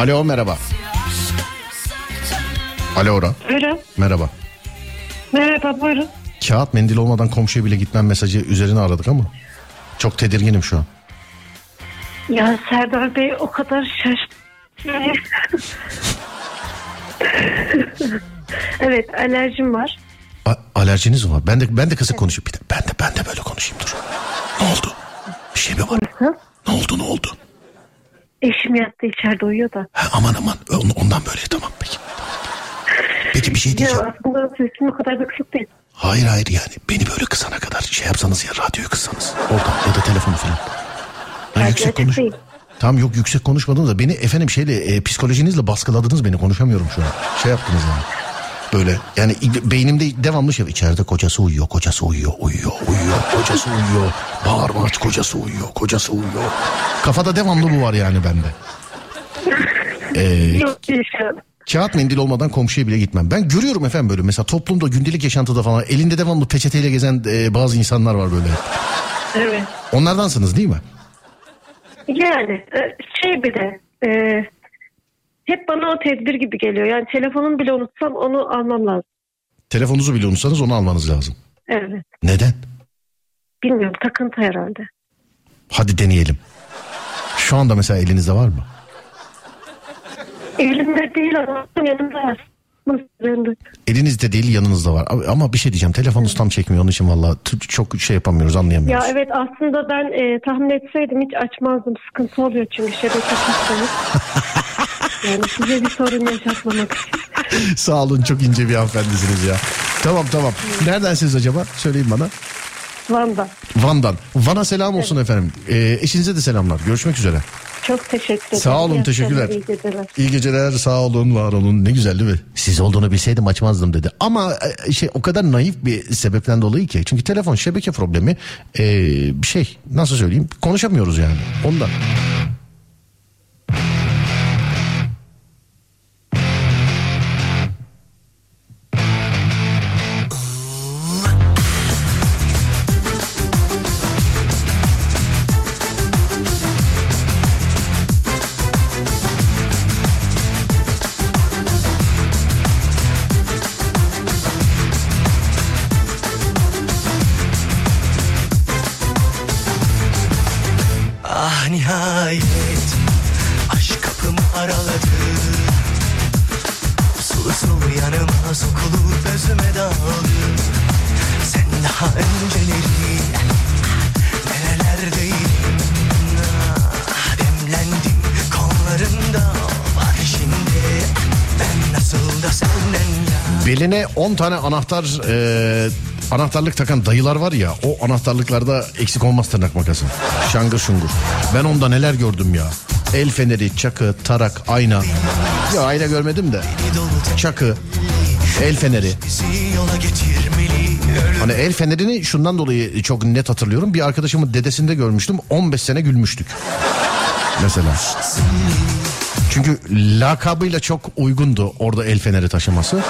Alo merhaba. Alo Ora. Buyurun. Merhaba. Merhaba buyurun. Kağıt mendil olmadan komşuya bile gitmem mesajı üzerine aradık ama çok tedirginim şu an. Ya Serdar Bey o kadar şaştı. evet alerjim var. A- alerjiniz mi var? Ben de ben de kısık konuşayım. Bir de, ben de ben de böyle konuşayım dur. Ne oldu? Bir şey mi var? Nasıl? Ne oldu ne oldu? Eşim yattı içeride uyuyor da. Ha, aman aman On- ondan böyle tamam peki. Peki bir şey Ya diyeceğim. aslında sesim o kadar da kısık değil. Hayır hayır yani beni böyle kısana kadar şey yapsanız ya radyoyu kıssanız. Oradan ya da telefonu falan. Radyo yüksek konuş. değil. Tamam yok yüksek konuşmadınız da beni efendim şeyle e, psikolojinizle baskıladınız beni konuşamıyorum şu an. Şey yaptınız yani. Böyle yani beynimde devamlı şey içeride kocası uyuyor kocası uyuyor uyuyor uyuyor kocası uyuyor bağırma aç kocası uyuyor kocası uyuyor. Kafada devamlı bu var yani bende. Ee, an. Kağıt mendil olmadan komşuya bile gitmem. Ben görüyorum efendim böyle mesela toplumda gündelik yaşantıda falan elinde devamlı peçeteyle gezen e, bazı insanlar var böyle. Evet. Onlardansınız değil mi? Yani e, şey bir de e, hep bana o tedbir gibi geliyor. Yani telefonumu bile unutsam onu almam lazım. Telefonunuzu bile unutsanız onu almanız lazım. Evet. Neden? Bilmiyorum takıntı herhalde. Hadi deneyelim. Şu anda mesela elinizde var mı? Elimde değil ama yanımda var. Elinizde değil yanınızda var. Ama- bir şey diyeceğim telefonunuz tam çekmiyor onun için valla çok şey yapamıyoruz Ya anlayamıyoruz. evet aslında ben e, tahmin etseydim hiç açmazdım. Sıkıntı oluyor çünkü şebeke. yani size bir sorun yaşatmamak için. Sağ olun çok ince bir hanımefendisiniz ya. Tamam tamam. Neredensiniz acaba? Söyleyin bana. Van'da. Van'dan. Van'a selam olsun efendim. Ee, eşinize de selamlar. Görüşmek üzere. Çok teşekkür ederim. Sağ olun, İyi teşekkürler. akşamlar, iyi geceler. İyi geceler sağ olun var olun ne güzel değil mi? Siz olduğunu bilseydim açmazdım dedi. Ama e, şey o kadar naif bir sebepten dolayı ki. Çünkü telefon şebeke problemi e, bir şey nasıl söyleyeyim konuşamıyoruz yani ondan. Beline 10 tane anahtar e, anahtarlık takan dayılar var ya o anahtarlıklarda eksik olmaz tırnak makası. Şangır şungur. Ben onda neler gördüm ya. El feneri, çakı, tarak, ayna. Ya ayna görmedim de. Çakı, el feneri. Hani el fenerini şundan dolayı çok net hatırlıyorum. Bir arkadaşımın dedesinde görmüştüm. 15 sene gülmüştük. Mesela. Çünkü lakabıyla çok uygundu orada el feneri taşıması.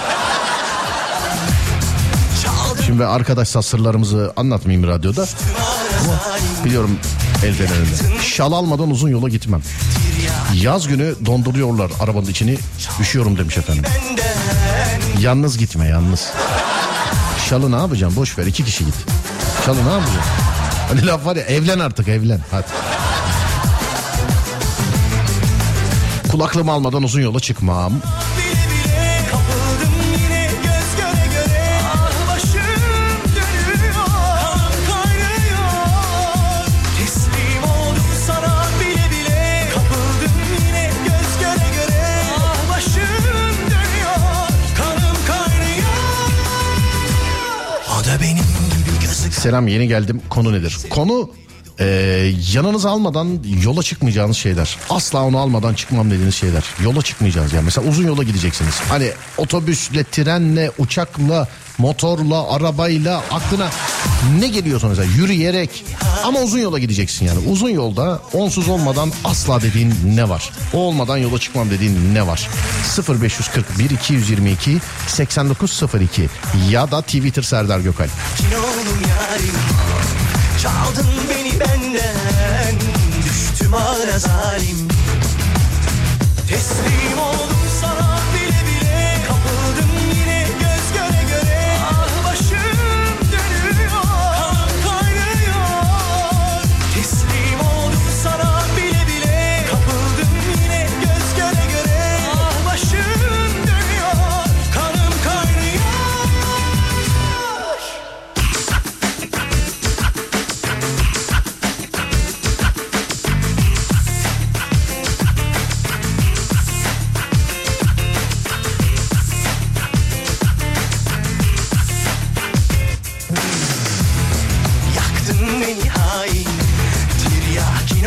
Şimdi arkadaş sırlarımızı anlatmayayım radyoda. Ama biliyorum el fenerinde. Şal almadan uzun yola gitmem. Yaz günü donduruyorlar arabanın içini. Üşüyorum demiş efendim. Yalnız gitme yalnız. Şalı ne yapacaksın? Boş ver iki kişi git. Şalı ne yapacaksın? Hani laf var ya evlen artık evlen. Hadi. Kulaklığımı almadan uzun yola çıkmam. Selam yeni geldim. Konu nedir? Konu e, yanınıza almadan yola çıkmayacağınız şeyler. Asla onu almadan çıkmam dediğiniz şeyler. Yola çıkmayacağız yani. Mesela uzun yola gideceksiniz. Hani otobüsle, trenle, uçakla, motorla, arabayla aklına ne geliyorsa mesela yürüyerek ama uzun yola gideceksin yani. Uzun yolda onsuz olmadan asla dediğin ne var? O olmadan yola çıkmam dediğin ne var? 0541 222 8902 ya da Twitter Serdar Gökal. Çaldın beni benden. Düştüm ağına zalim. Teslim oldum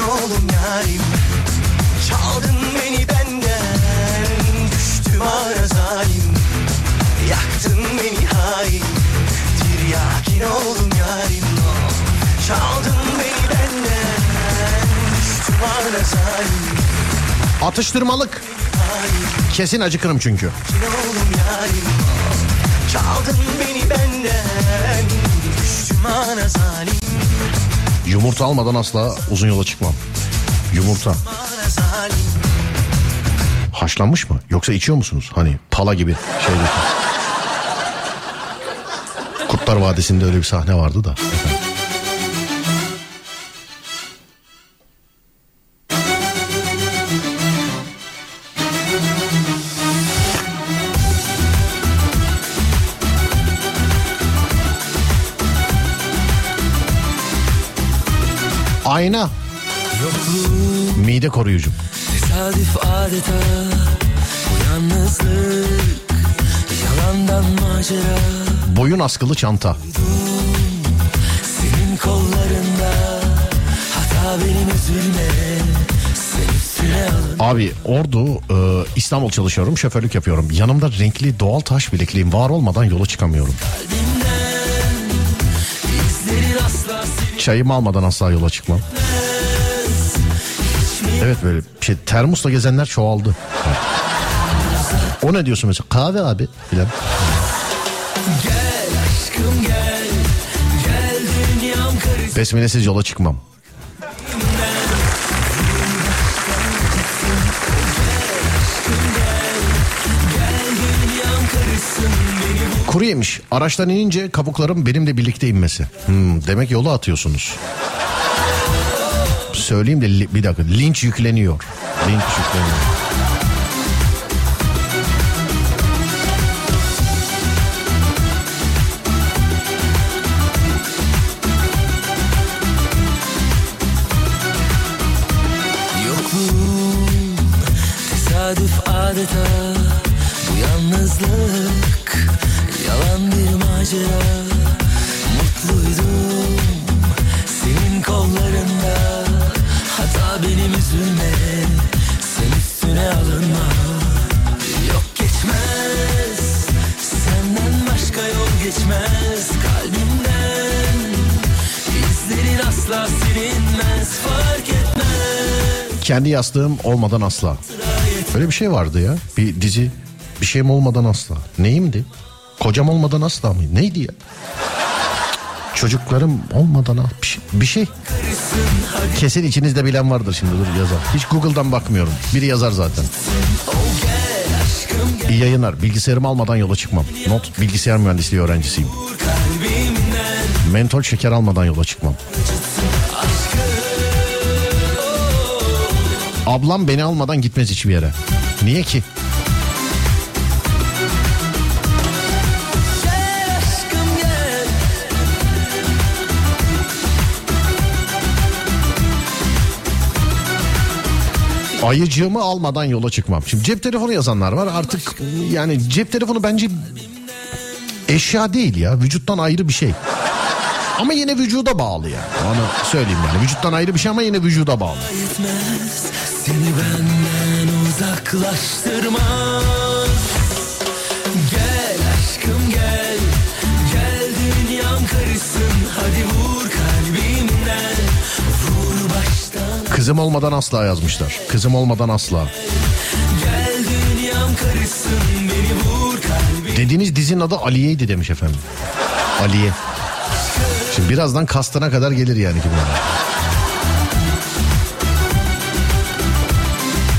Oğlum yarim. Çaldın beni benden Düştüm ağına zalim. Yaktın beni hain Tiryakin oğlum yarim. Çaldın beni benden Düştüm ağına zalim. Atıştırmalık. Kesin acıkırım çünkü. Çaldın beni benden Düştüm ağına zalim Yumurta almadan asla uzun yola çıkmam. Yumurta. Haşlanmış mı? Yoksa içiyor musunuz? Hani pala gibi şeydeki. Kurtlar Vadisi'nde öyle bir sahne vardı da. Ayna. Mide koruyucu. Tesadüf adeta Bu yalnızlık Yalandan macera Boyun askılı çanta. Senin kollarında Hata benim üzülme Abi Ordu e, İstanbul çalışıyorum şoförlük yapıyorum. Yanımda renkli doğal taş bilekliğim var olmadan yola çıkamıyorum. İzlerin Çayımı almadan asla yola çıkmam. Evet böyle şey termosla gezenler çoğaldı. O ne diyorsun mesela? Kahve abi filan. Besmelesiz yola çıkmam. Kuru yemiş. Araçtan inince kabuklarım benimle birlikte inmesi. Hmm, demek yola atıyorsunuz. Söyleyeyim de bir dakika. Linç yükleniyor. Linç yükleniyor. Yokum, tesadüf adeta Kendi yastığım olmadan asla. Böyle bir şey vardı ya. Bir dizi. Bir şeyim olmadan asla. Neyimdi? Kocam olmadan asla mıydı? Neydi ya? Çocuklarım olmadan bir şey. Bir şey. Kesin içinizde bilen vardır şimdi dur yazar. Hiç Google'dan bakmıyorum. Biri yazar zaten. İyi yayınlar. Bilgisayarımı almadan yola çıkmam. Not bilgisayar mühendisliği öğrencisiyim. Mentol şeker almadan yola çıkmam. Ablam beni almadan gitmez hiçbir yere. Niye ki? Ayıcığımı almadan yola çıkmam. Şimdi cep telefonu yazanlar var artık yani cep telefonu bence eşya değil ya vücuttan ayrı bir şey. Ama yine vücuda bağlı yani. Onu söyleyeyim yani. Vücuttan ayrı bir şey ama yine vücuda bağlı. Seni benden uzaklaştırmaz Gel aşkım gel Gel dünyam karışsın Hadi vur kalbimden Vur baştan Kızım olmadan asla yazmışlar. Kızım olmadan asla. Gel dünyam karışsın Beni vur kalbimden Dediğiniz dizinin adı Aliye'ydi demiş efendim. Aliye. Şimdi birazdan kastına kadar gelir yani kim ona.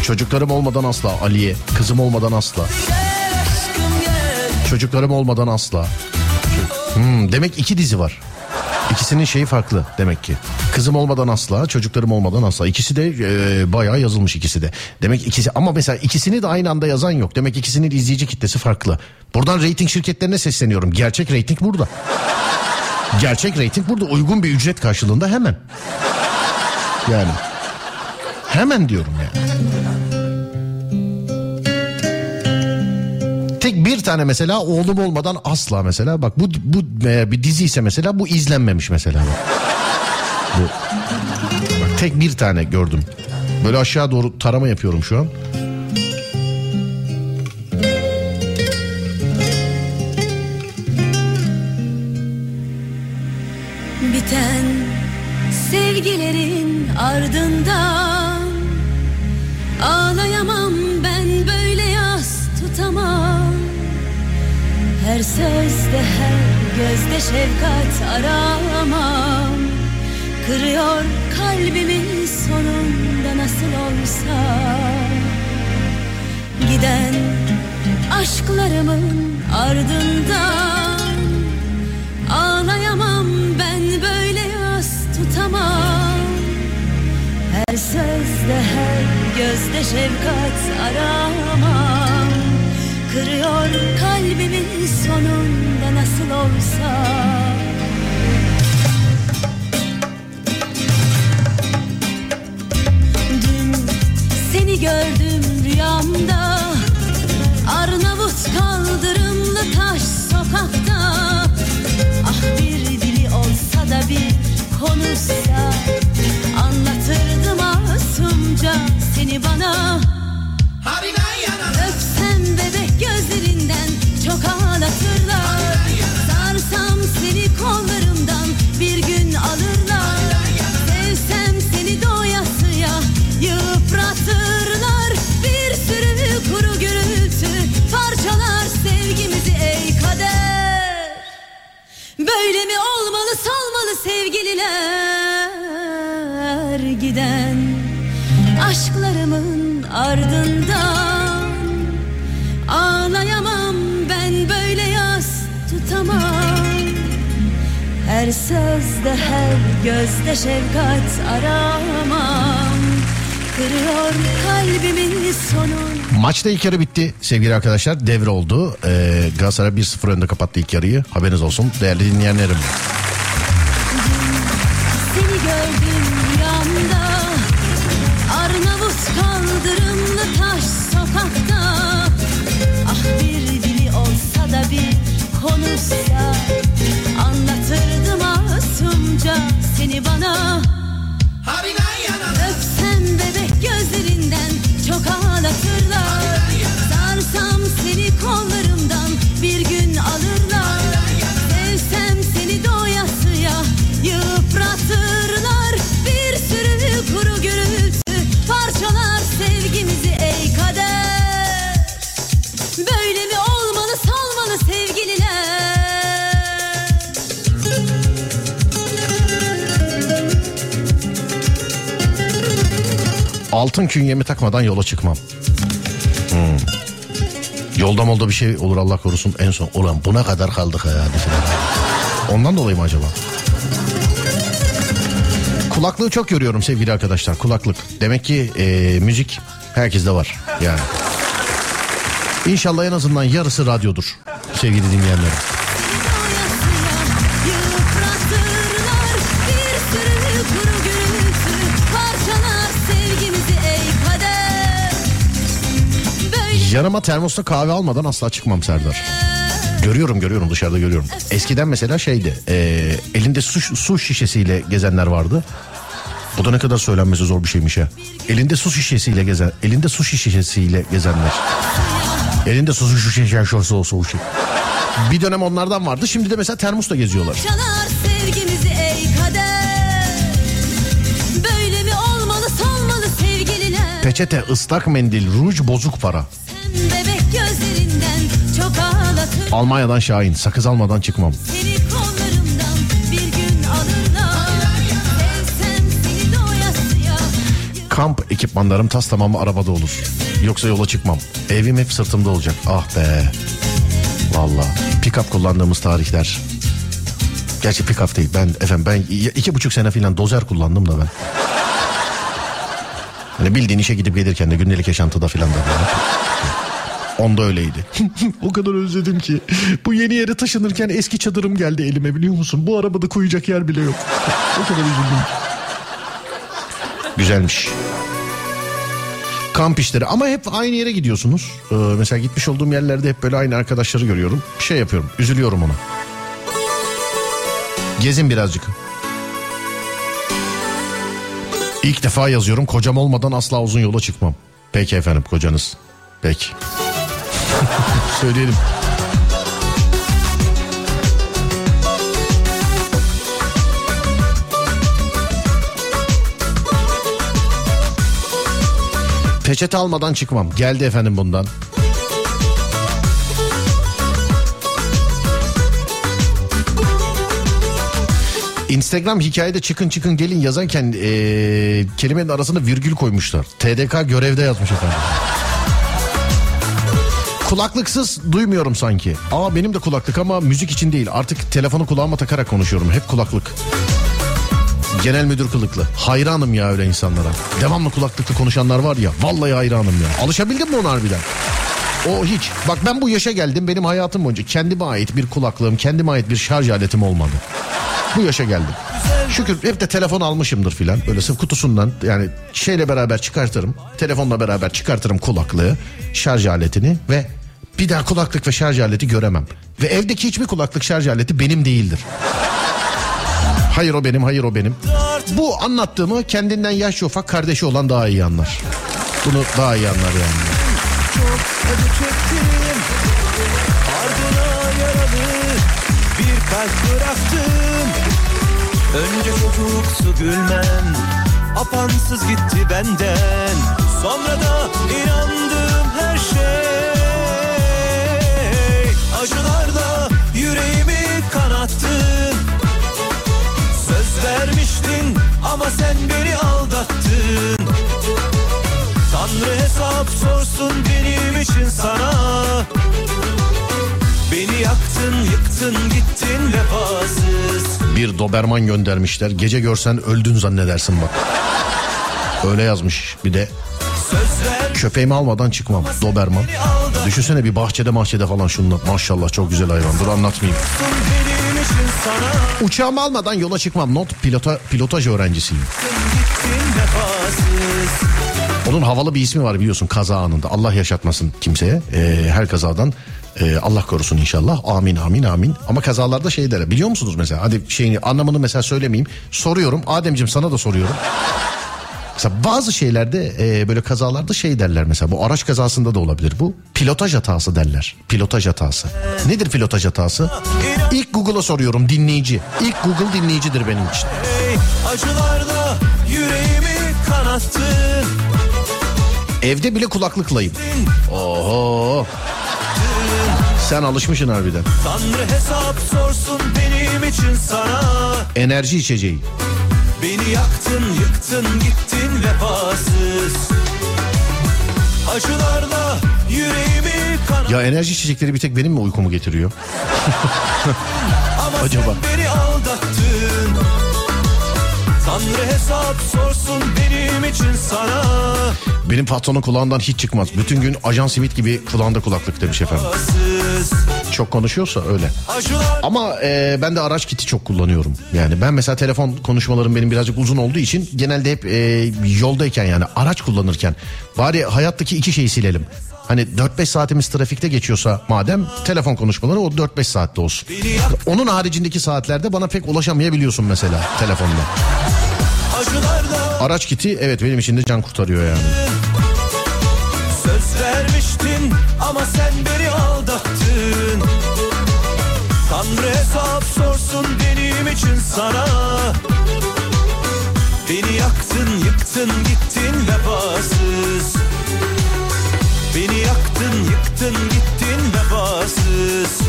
Çocuklarım olmadan asla Aliye. Kızım olmadan asla. Çocuklarım olmadan asla. Hmm, demek iki dizi var. İkisinin şeyi farklı demek ki. Kızım olmadan asla, çocuklarım olmadan asla. İkisi de e, bayağı yazılmış ikisi de. Demek ikisi ama mesela ikisini de aynı anda yazan yok. Demek ikisinin izleyici kitlesi farklı. Buradan reyting şirketlerine sesleniyorum. Gerçek reyting burada. Gerçek reyting burada uygun bir ücret karşılığında hemen. Yani. Hemen diyorum yani. Tek bir tane mesela oğlum olmadan asla mesela bak bu bu e, bir dizi ise mesela bu izlenmemiş mesela. Bu bak tek bir tane gördüm. Böyle aşağı doğru tarama yapıyorum şu an. Biten sevgilerin ardından Ağlayamam Her sözde her gözde şefkat aramam Kırıyor kalbimi sonunda nasıl olsa. Giden aşklarımın ardından Ağlayamam ben böyle yas tutamam. Her sözde her gözde şefkat aramam Kırıyor kalbimin sonunda nasıl olsa. Dün seni gördüm rüyamda Arnavut kaldırımlı taş sokakta. Ah bir dili olsa da bir konuşsa Anlatırdım masumca seni bana gözlerinden çok ağlatırlar. Sarsam seni kollarımdan bir gün alırlar. Sevsem seni doyasıya yıpratırlar. Bir sürü kuru gürültü parçalar sevgimizi ey kader. Böyle mi olmalı salmalı sevgililer? Giden Aşklarımın ardından Her sözde her gözde şefkat aramam Kırıyor kalbimin sonun Maçta ilk yarı bitti sevgili arkadaşlar. Devre oldu. Ee, Galatasaray 1-0 önde kapattı ilk yarıyı. Haberiniz olsun değerli dinleyenlerim. Altın künyemi takmadan yola çıkmam. Hmm. Yolda molda bir şey olur Allah korusun en son. Ulan buna kadar kaldık ya. Ondan dolayı mı acaba? Kulaklığı çok görüyorum sevgili arkadaşlar. Kulaklık. Demek ki e, müzik herkeste var. Yani. İnşallah en azından yarısı radyodur sevgili dinleyenlerim. Yanıma termosta kahve almadan asla çıkmam Serdar. Görüyorum görüyorum dışarıda görüyorum. Eskiden mesela şeydi e, elinde su, su şişesiyle gezenler vardı. Bu da ne kadar söylenmesi zor bir şeymiş ya. Elinde su şişesiyle gezen, elinde su şişesiyle gezenler. Elinde su şişesi olsa su şişesi. Bir dönem onlardan vardı. Şimdi de mesela termosla geziyorlar. çalar sevgimizi ey kader Böyle mi olmalı solmalı sevgililer Peçete, ıslak mendil, ruj, bozuk para. Almanya'dan Şahin. Sakız almadan çıkmam. Kamp ekipmanlarım tas tamamı arabada olur. Yoksa yola çıkmam. Evim hep sırtımda olacak. Ah be. Valla. Pick-up kullandığımız tarihler. Gerçi pick-up değil. Ben efendim ben iki buçuk sene falan dozer kullandım da ben. Hani bildiğin işe gidip gelirken de gündelik yaşantıda falan da böyle. Onda öyleydi. o kadar özledim ki. Bu yeni yere taşınırken eski çadırım geldi elime biliyor musun? Bu arabada koyacak yer bile yok. o kadar üzüldüm. Güzelmiş. Kamp işleri ama hep aynı yere gidiyorsunuz. Ee, mesela gitmiş olduğum yerlerde hep böyle aynı arkadaşları görüyorum. Bir şey yapıyorum. Üzülüyorum ona. Gezin birazcık. İlk defa yazıyorum. Kocam olmadan asla uzun yola çıkmam. Peki efendim kocanız. Peki. Söyleyelim. Peçete almadan çıkmam. Geldi efendim bundan. Instagram hikayede çıkın çıkın gelin yazarken eee, kelimenin arasına virgül koymuşlar. TDK görevde yazmış efendim. Kulaklıksız duymuyorum sanki. Aa benim de kulaklık ama müzik için değil. Artık telefonu kulağıma takarak konuşuyorum. Hep kulaklık. Genel müdür kılıklı. Hayranım ya öyle insanlara. Devamlı kulaklıklı konuşanlar var ya. Vallahi hayranım ya. Alışabildin mi ona harbiden? O hiç. Bak ben bu yaşa geldim. Benim hayatım boyunca kendime ait bir kulaklığım, kendime ait bir şarj aletim olmadı. Bu yaşa geldim. Şükür hep de telefon almışımdır filan. Böyle sırf kutusundan yani şeyle beraber çıkartırım. Telefonla beraber çıkartırım kulaklığı, şarj aletini ve bir daha kulaklık ve şarj aleti göremem. Ve evdeki hiçbir kulaklık şarj aleti benim değildir. Hayır o benim, hayır o benim. Bu anlattığımı kendinden yaşça ufak kardeşi olan daha iyi anlar. Bunu daha iyi anlar yani. Önce çocuksu gülmem Apansız gitti benden Sonra da inandım her şey Acılarla yüreğimi kanattın Söz vermiştin ama sen beni aldattın Tanrı hesap sorsun benim için sana Beni yaktın yıktın gittin vefasız Bir Doberman göndermişler. Gece görsen öldün zannedersin bak. Öyle yazmış bir de. Köpeğimi almadan çıkmam. Doberman. Düşünsene bir bahçede mahçede falan şunla. Maşallah çok güzel hayvan. Dur anlatmayayım. Uçağımı almadan yola çıkmam. Not pilota, pilotaj öğrencisiyim. Onun havalı bir ismi var biliyorsun kaza anında. Allah yaşatmasın kimseye. Ee, her kazadan Ee, Allah korusun inşallah. Amin amin amin. Ama kazalarda şey derler. Biliyor musunuz mesela? Hadi şeyini anlamını mesela söylemeyeyim. Soruyorum. Ademciğim sana da soruyorum. Mesela bazı şeylerde e, böyle kazalarda şey derler mesela bu araç kazasında da olabilir bu. Pilotaj hatası derler. Pilotaj hatası. Nedir pilotaj hatası? İlk Google'a soruyorum dinleyici. İlk Google dinleyicidir benim için. Ey acılarda yüreğimi kanattın evde bile kulaklıklayım. Oho. Sen alışmışsın harbiden. Tanrı hesap sorsun benim için sana. Enerji içeceği Beni yaktın yıktın gittin vefasız. Acılarda yüreğimi kanattın ya enerji içecekleri bir tek benim mi uykumu getiriyor? Acaba? beni aldattın Tanrı hesap sorsun benim için sana. Benim patronun kulağından hiç çıkmaz. Bütün gün ajan simit gibi kulağında kulaklık demiş efendim. Çok konuşuyorsa öyle. Ama e, ben de araç kiti çok kullanıyorum. Yani ben mesela telefon konuşmalarım benim birazcık uzun olduğu için genelde hep e, yoldayken yani araç kullanırken bari hayattaki iki şeyi silelim. Hani 4-5 saatimiz trafikte geçiyorsa madem telefon konuşmaları o 4-5 saatte olsun. Onun haricindeki saatlerde bana pek ulaşamayabiliyorsun mesela telefonda. Araç kiti evet benim için de can kurtarıyor yani. Söz vermiştin ama sen beni aldattın Tanrı hesap sorsun benim için sana Beni yaktın yıktın gittin vefasız yıktın gittin vefasız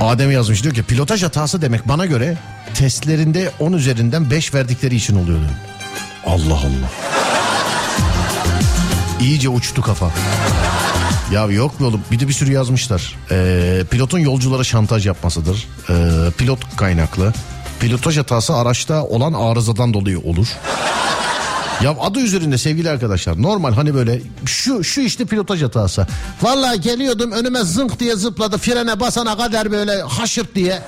Adem yazmış diyor ki pilotaj hatası demek bana göre testlerinde 10 üzerinden 5 verdikleri için oluyor diyor. Allah Allah. İyice uçtu kafa. Ya yok mu oğlum bir de bir sürü yazmışlar. Ee, pilotun yolculara şantaj yapmasıdır. Ee, pilot kaynaklı. Pilotaj hatası araçta olan arızadan dolayı olur. Ya adı üzerinde sevgili arkadaşlar normal hani böyle şu şu işte pilotaj hatası. Vallahi geliyordum önüme zınk diye zıpladı frene basana kadar böyle haşırt diye.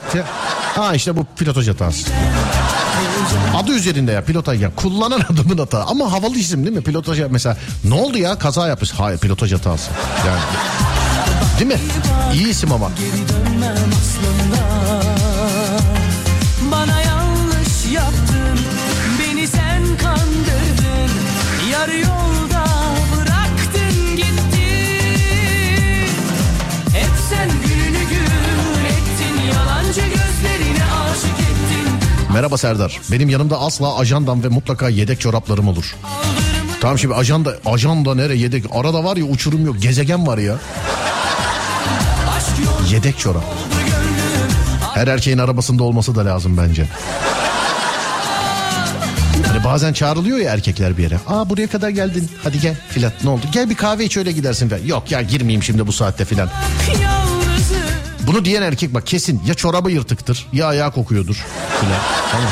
Ha işte bu pilotaj hatası. Adı üzerinde ya pilotaj ya. Kullanan adamın hata. Ama havalı isim değil mi? Pilotaj mesela ne oldu ya? Kaza yapmış. Hayır pilotaj hatası. Yani değil mi? İyi isim ama. Geri dönmem aslında merhaba Serdar benim yanımda asla ajandam ve mutlaka yedek çoraplarım olur Tamam şimdi ajanda ajanda nere yedek arada var ya uçurum yok gezegen var ya yedek çorap her erkeğin arabasında olması da lazım bence. Hani bazen çağrılıyor ya erkekler bir yere. Aa buraya kadar geldin. Hadi gel filan. Ne oldu? Gel bir kahve iç öyle gidersin filan. Yok ya girmeyeyim şimdi bu saatte filan. Bunu diyen erkek bak kesin ya çorabı yırtıktır ya ayağı kokuyordur filan. Tamam.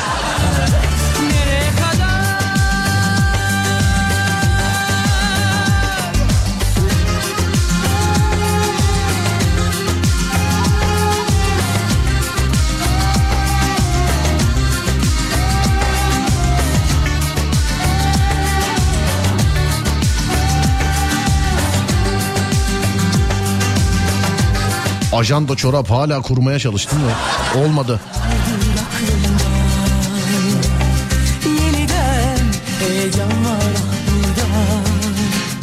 Ajanda çorap hala kurmaya çalıştım da olmadı.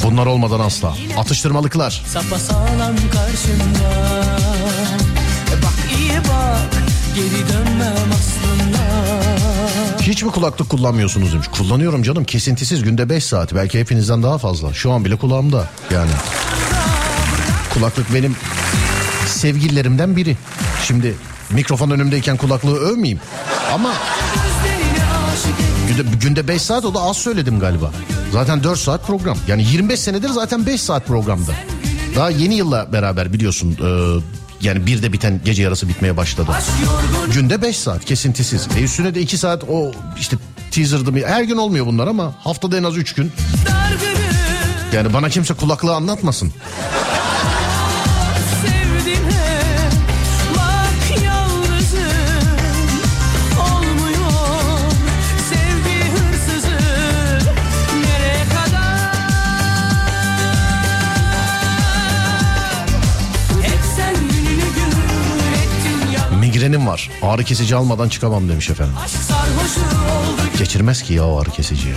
Bunlar olmadan asla. Atıştırmalıklar. Sapasağlam karşımda E Bak iyi bak geri dönmem aslında Hiç mi kulaklık kullanmıyorsunuz demiş. Kullanıyorum canım kesintisiz günde 5 saat. Belki hepinizden daha fazla. Şu an bile kulağımda yani. Kulaklık benim sevgililerimden biri. Şimdi mikrofon önümdeyken kulaklığı övmeyeyim. Ama günde, günde 5 saat o da az söyledim galiba. Zaten 4 saat program. Yani 25 senedir zaten 5 saat programda. Daha yeni yılla beraber biliyorsun. e, yani bir de biten gece yarısı bitmeye başladı. Günde 5 saat kesintisiz. E üstüne de 2 saat o işte teaser'dı mı? Her gün olmuyor bunlar ama haftada en az 3 gün. Yani bana kimse kulaklığı anlatmasın. Migrenim var. Ağrı kesici almadan çıkamam demiş efendim. Geçirmez ki ya o ağrı kesiciyi.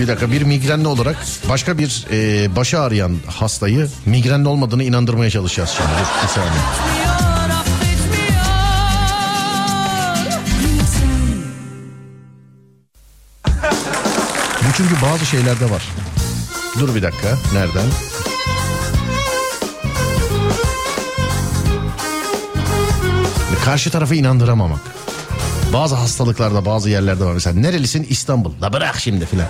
Bir dakika bir migrenli olarak başka bir e, başı ağrıyan hastayı migrenli olmadığını inandırmaya çalışacağız şimdi. Dur bir saniye. Bu çünkü bazı şeylerde var. Dur bir dakika. Nereden? Karşı tarafı inandıramamak. Bazı hastalıklarda bazı yerlerde var. Mesela nerelisin? İstanbul. La bırak şimdi filan.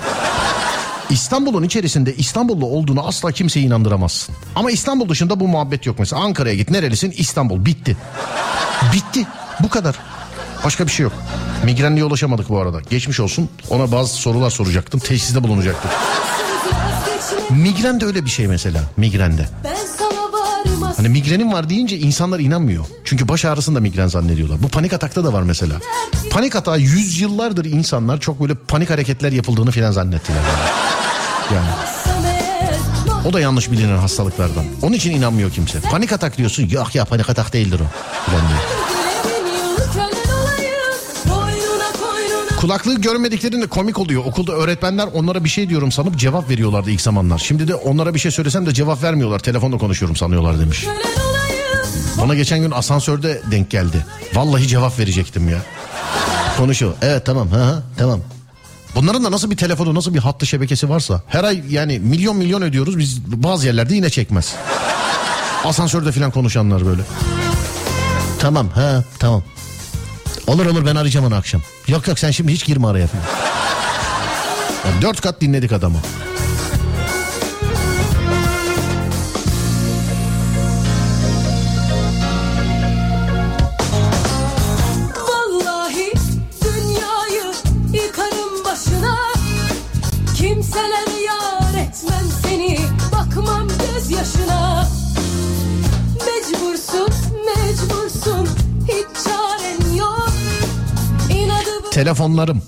İstanbul'un içerisinde İstanbullu olduğunu asla kimseye inandıramazsın. Ama İstanbul dışında bu muhabbet yok mesela. Ankara'ya git nerelisin? İstanbul. Bitti. Bitti. Bu kadar. Başka bir şey yok. Migrenliye ulaşamadık bu arada. Geçmiş olsun. Ona bazı sorular soracaktım. Teşhiste bulunacaktım. Migren de öyle bir şey mesela. Migrende. Ben Hani migrenim var deyince insanlar inanmıyor. Çünkü baş ağrısını da migren zannediyorlar. Bu panik atakta da var mesela. Panik atağı yüzyıllardır insanlar çok böyle panik hareketler yapıldığını filan zannettiler. Yani. yani. O da yanlış bilinen hastalıklardan. Onun için inanmıyor kimse. Panik atak diyorsun. Yok ya panik atak değildir o. Filan diyor. Kulaklığı görmediklerinde komik oluyor. Okulda öğretmenler onlara bir şey diyorum sanıp cevap veriyorlardı ilk zamanlar. Şimdi de onlara bir şey söylesem de cevap vermiyorlar. Telefonla konuşuyorum sanıyorlar demiş. Bana geçen gün asansörde denk geldi. Vallahi cevap verecektim ya. Konuşuyor. Evet tamam. Hı hı, tamam. Bunların da nasıl bir telefonu nasıl bir hattı şebekesi varsa her ay yani milyon milyon ödüyoruz biz bazı yerlerde yine çekmez. Asansörde falan konuşanlar böyle. Tamam ha tamam. Olur olur ben arayacağım onu akşam. Yok yok sen şimdi hiç girme araya falan. Dört kat dinledik adamı. Telefonlarım.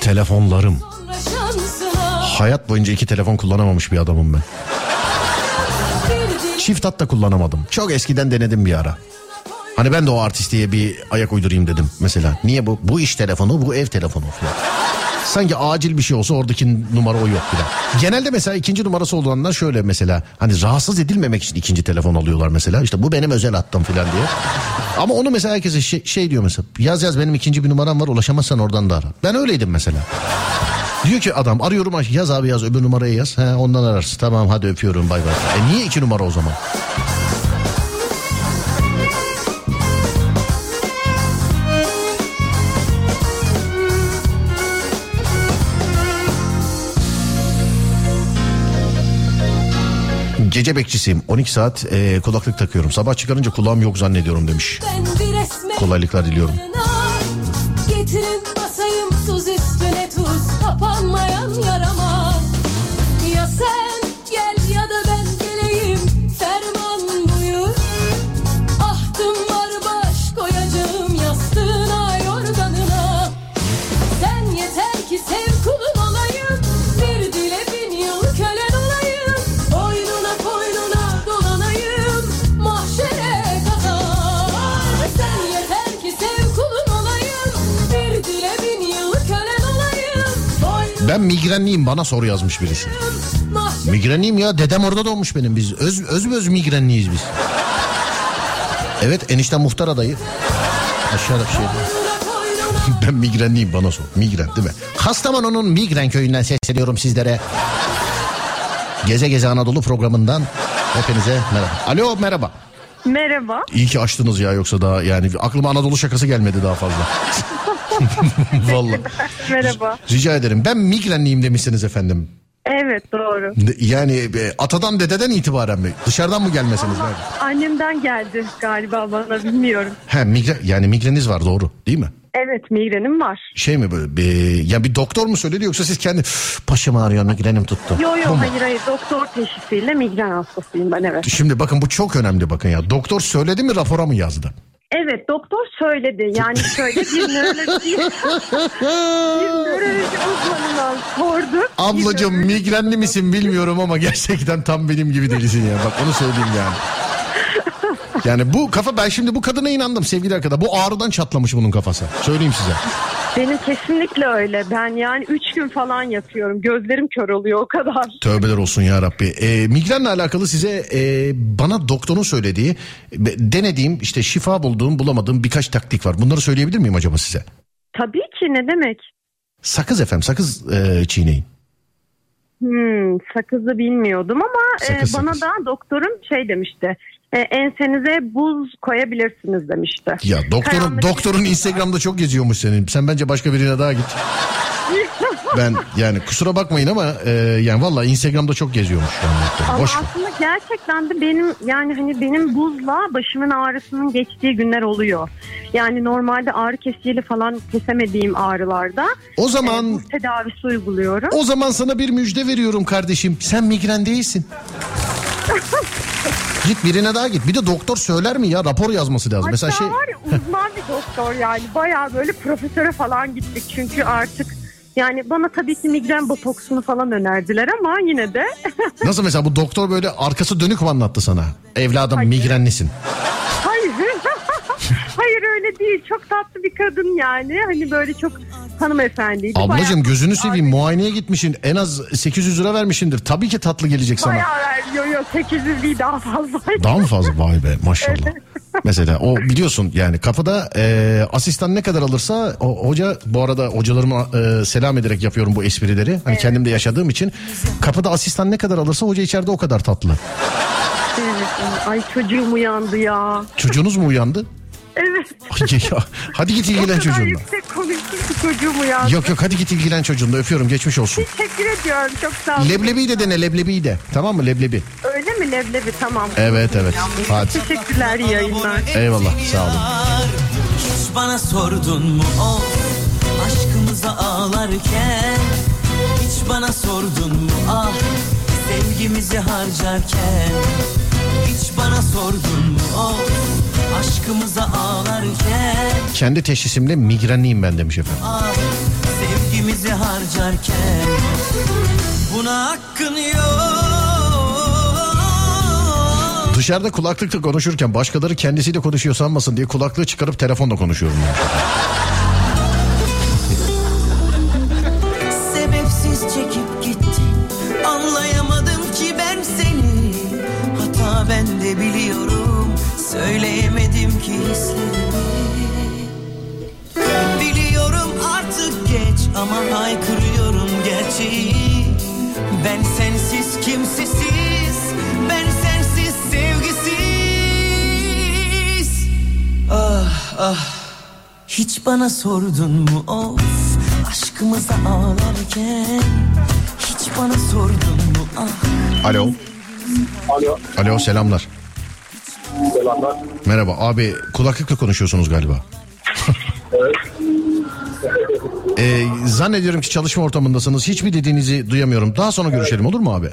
Telefonlarım. Hayat boyunca iki telefon kullanamamış bir adamım ben. Çift hat da kullanamadım. Çok eskiden denedim bir ara. Hani ben de o artistliğe bir ayak uydurayım dedim mesela. Niye bu? Bu iş telefonu, bu ev telefonu falan. Sanki acil bir şey olsa oradaki numara o yok bile. Genelde mesela ikinci numarası olanlar şöyle mesela hani rahatsız edilmemek için ikinci telefon alıyorlar mesela. İşte bu benim özel hattım falan diye. Ama onu mesela herkese şey, şey diyor mesela. Yaz yaz benim ikinci bir numaram var ulaşamazsan oradan da ara. Ben öyleydim mesela. Diyor ki adam arıyorum yaz abi yaz öbür numarayı yaz. He, ondan ararsın. Tamam hadi öpüyorum bay bay. E niye iki numara o zaman? Gece bekçisiyim. 12 saat e, kulaklık takıyorum. Sabah çıkarınca kulağım yok zannediyorum demiş. Kolaylıklar diliyorum. Getirin basayım tuz üstüne tuz Kapanmayan yarama migrenliyim bana soru yazmış birisi. Migrenliyim ya dedem orada doğmuş benim biz. Öz, öz öz migrenliyiz biz. Evet enişten muhtar adayı. Aşağıda bir şey Ben migrenliyim bana sor. Migren değil mi? Kastamonu'nun Migren köyünden sesleniyorum sizlere. Geze Geze Anadolu programından hepinize merhaba. Alo merhaba. Merhaba. İyi ki açtınız ya yoksa daha yani aklıma Anadolu şakası gelmedi daha fazla. Vallahi. Merhaba. Rica ederim. Ben migrenliyim demişsiniz efendim. Evet doğru. Yani e, atadan dededen itibaren mi? Dışarıdan mı gelmesiniz? Nerede? Annemden geldi galiba bana bilmiyorum. He migren yani migreniz var doğru değil mi? Evet migrenim var. Şey mi böyle bir, ya bir doktor mu söyledi yoksa siz kendi başım ağrıyor migrenim tuttu. Yo Bu yo mu? hayır hayır doktor teşhisiyle migren hastasıyım ben evet. Şimdi bakın bu çok önemli bakın ya. Doktor söyledi mi rapora mı yazdı? Evet doktor söyledi yani şöyle bir nöroloji bir nöroloji uzmanından sorduk. Ablacığım nöroloji- migrenli misin bilmiyorum ama gerçekten tam benim gibi delisin ya. Bak onu söyleyeyim yani. Yani bu kafa ben şimdi bu kadına inandım sevgili arkadaşlar. Bu ağrıdan çatlamış bunun kafası. Söyleyeyim size. Benim kesinlikle öyle. Ben yani 3 gün falan yatıyorum. Gözlerim kör oluyor o kadar. Tövbeler olsun ya Rabbi. Ee, migrenle alakalı size e, bana doktorun söylediği, denediğim işte şifa bulduğum bulamadığım birkaç taktik var. Bunları söyleyebilir miyim acaba size? Tabii ki ne demek? Sakız efendim sakız e, çiğneyin. Hmm, sakızı bilmiyordum ama e, Sakız, bana sakız. da doktorum şey demişti. E, ensenize buz koyabilirsiniz demişti. Ya doktorun Karanlık- doktorun Instagram'da çok geziyormuş senin. Sen bence başka birine daha git. Ben yani kusura bakmayın ama e, yani valla Instagram'da çok geziyormuş. Yani doktor. Ama Boş ver. aslında gerçekten de benim yani hani benim buzla başımın ağrısının geçtiği günler oluyor. Yani normalde ağrı kesiciyle falan kesemediğim ağrılarda O zaman buz tedavisi uyguluyorum. o zaman sana bir müjde veriyorum kardeşim. Sen migren değilsin. git birine daha git. Bir de doktor söyler mi ya? Rapor yazması lazım. Hatta Mesela şey var ya uzman bir doktor yani bayağı böyle profesöre falan gittik çünkü artık yani bana tabii ki migren botoksunu falan önerdiler ama yine de nasıl mesela bu doktor böyle arkası dönük mü anlattı sana? Evladım migrenlisin. hayır hayır öyle değil çok tatlı bir kadın yani hani böyle çok hanımefendiydi. Ablacığım Bayağı- gözünü seveyim muayeneye gitmişsin. En az 800 lira vermişindir. Tabii ki tatlı gelecek sana. Bayağı veriyor yok 800 değil daha fazla. Daha mı fazla? Vay be maşallah. Mesela o biliyorsun yani kafada e, asistan ne kadar alırsa o, hoca bu arada hocalarıma e, selam ederek yapıyorum bu esprileri. Hani kendim de yaşadığım için kapıda asistan ne kadar alırsa hoca içeride o kadar tatlı. Evet, Ay çocuğum uyandı ya. Çocuğunuz mu uyandı? Evet. Ya, hadi git ilgilen çocuğunla. yüksek konuştum ki çocuğum uyandı. Yok yok hadi git ilgilen çocuğunla öpüyorum geçmiş olsun. Teşekkür ediyorum çok sağ olun. Leblebi de dene leblebi de tamam mı leblebi? Öyle mi leblebi tamam. Evet evet hadi Teşekkürler iyi yayınlar. eyvallah sağ olun. Hiç bana sordun mu o aşkımıza ağlarken Hiç bana sordun mu ah sevgimizi harcarken Hiç bana sordun mu o aşkımıza ağlarken Kendi teşhisimle migrenliyim ben demiş efendim. ah sevgimizi harcarken Buna hakkın yok Dışarıda kulaklıkla konuşurken başkaları kendisiyle konuşuyor sanmasın diye kulaklığı çıkarıp telefonla konuşuyorum. ben. Ben sensiz kimsesiz Ben sensiz sevgisiz Ah ah hiç bana sordun mu of Aşkımıza ağlarken Hiç bana sordun mu ah Alo. Alo. Alo selamlar. Selamlar. Merhaba abi kulaklıkla konuşuyorsunuz galiba. Evet. Ee, zannediyorum ki çalışma ortamındasınız. Hiçbir dediğinizi duyamıyorum. Daha sonra görüşelim olur mu abi?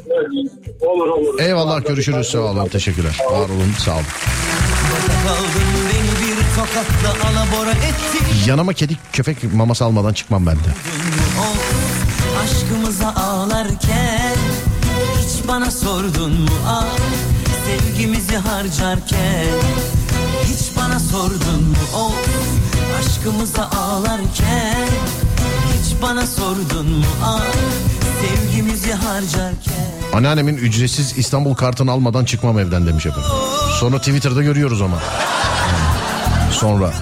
Olur olur. Eyvallah görüşürüz sağ olun teşekkürler. Var olun sağ olun. Yanıma kedi köpek maması almadan çıkmam ben de. Aşkımıza ağlarken Hiç bana sordun mu ah Sevgimizi harcarken Hiç bana sordun mu of Aşkımıza ağlarken bana sordun mu ah Sevgimizi harcarken Anneannemin ücretsiz İstanbul kartını almadan çıkmam evden demiş efendim. Sonra Twitter'da görüyoruz ama. Sonra.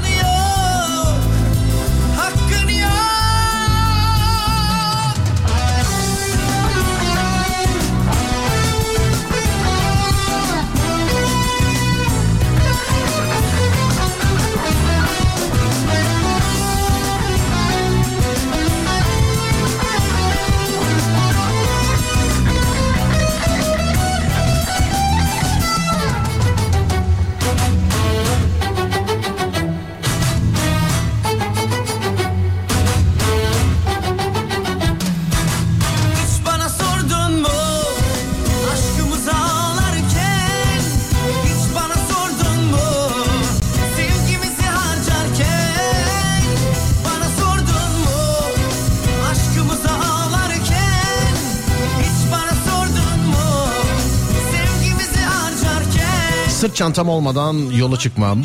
Sırt çantam olmadan yola çıkmam.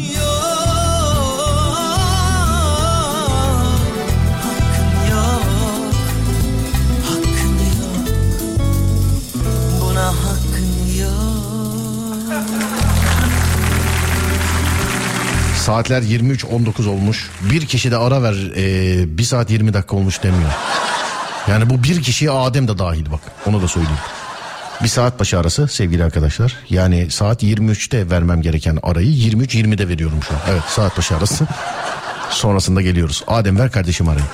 Saatler 23.19 olmuş. Bir kişi de ara ver ee, 1 saat 20 dakika olmuş demiyor. Yani bu bir kişiye Adem de dahil bak onu da söyleyeyim. Bir saat başı arası sevgili arkadaşlar. Yani saat 23'te vermem gereken arayı 23.20'de veriyorum şu an. Evet saat başı arası. Sonrasında geliyoruz. Adem ver kardeşim arayı.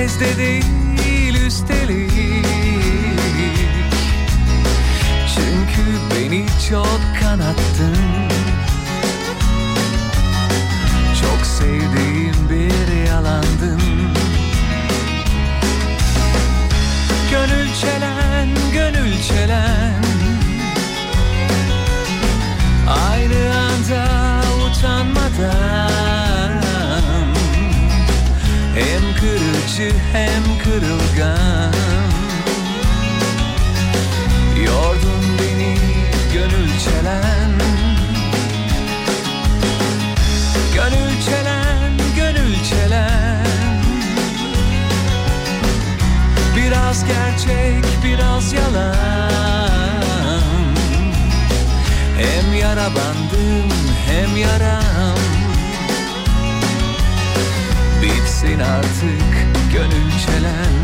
Kez de değil üstelik. Çünkü beni çok kanattın. Çok sevdiğim bir yalandın. Gönül çelen, gönül çelen. Aynı anda utanmadan kırıcı hem kırılgan. Yordun beni gönül çelen. Gönül çelen, gönül çelen. Biraz gerçek, biraz yalan. Hem yara bandım, hem yaram. Bitsin artık gönül çelen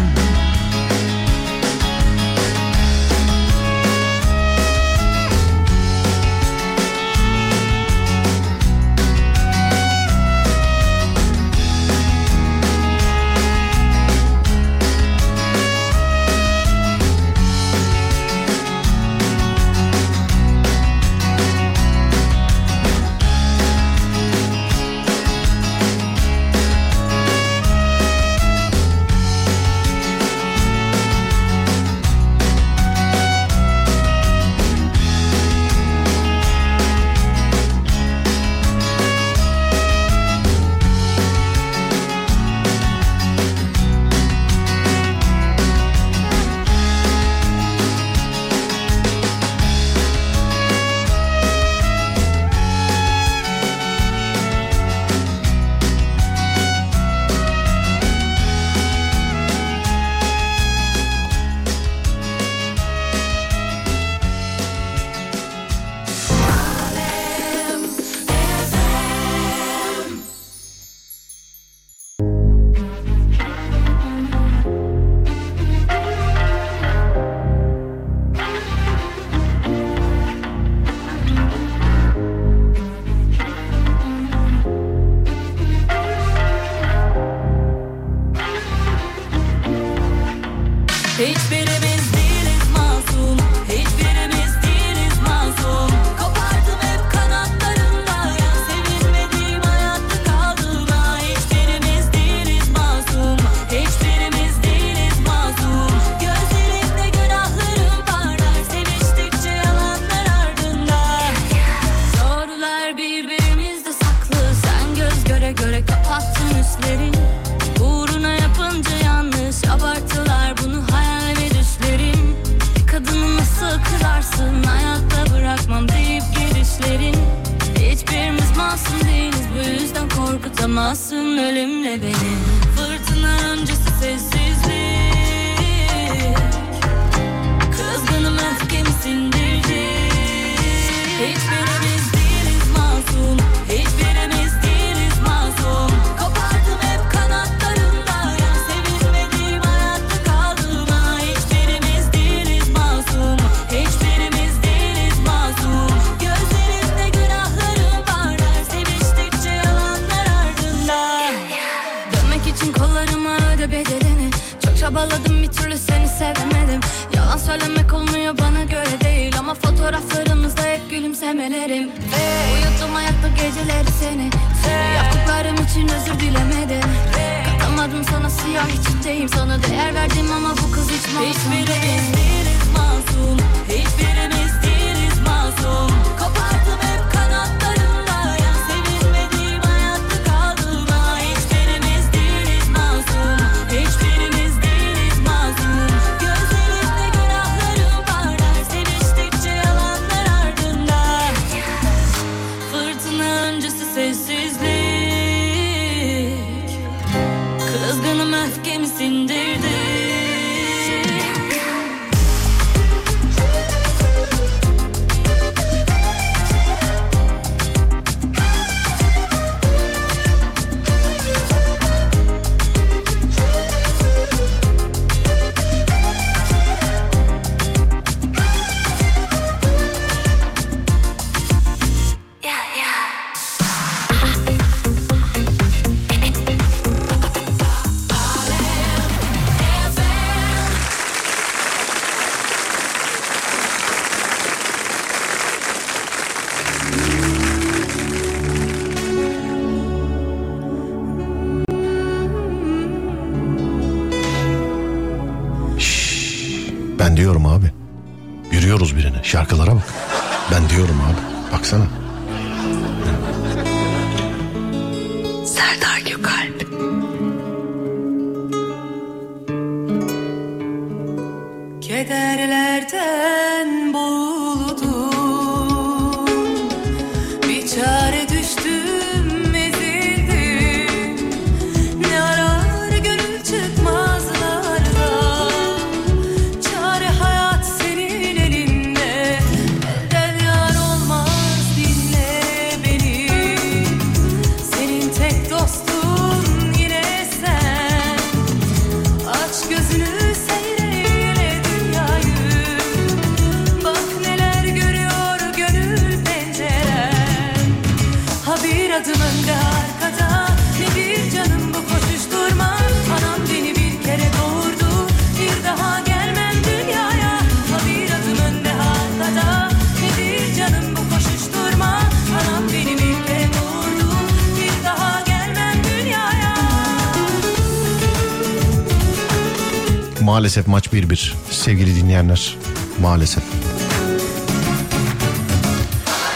Maalesef maç 1-1 sevgili dinleyenler. Maalesef.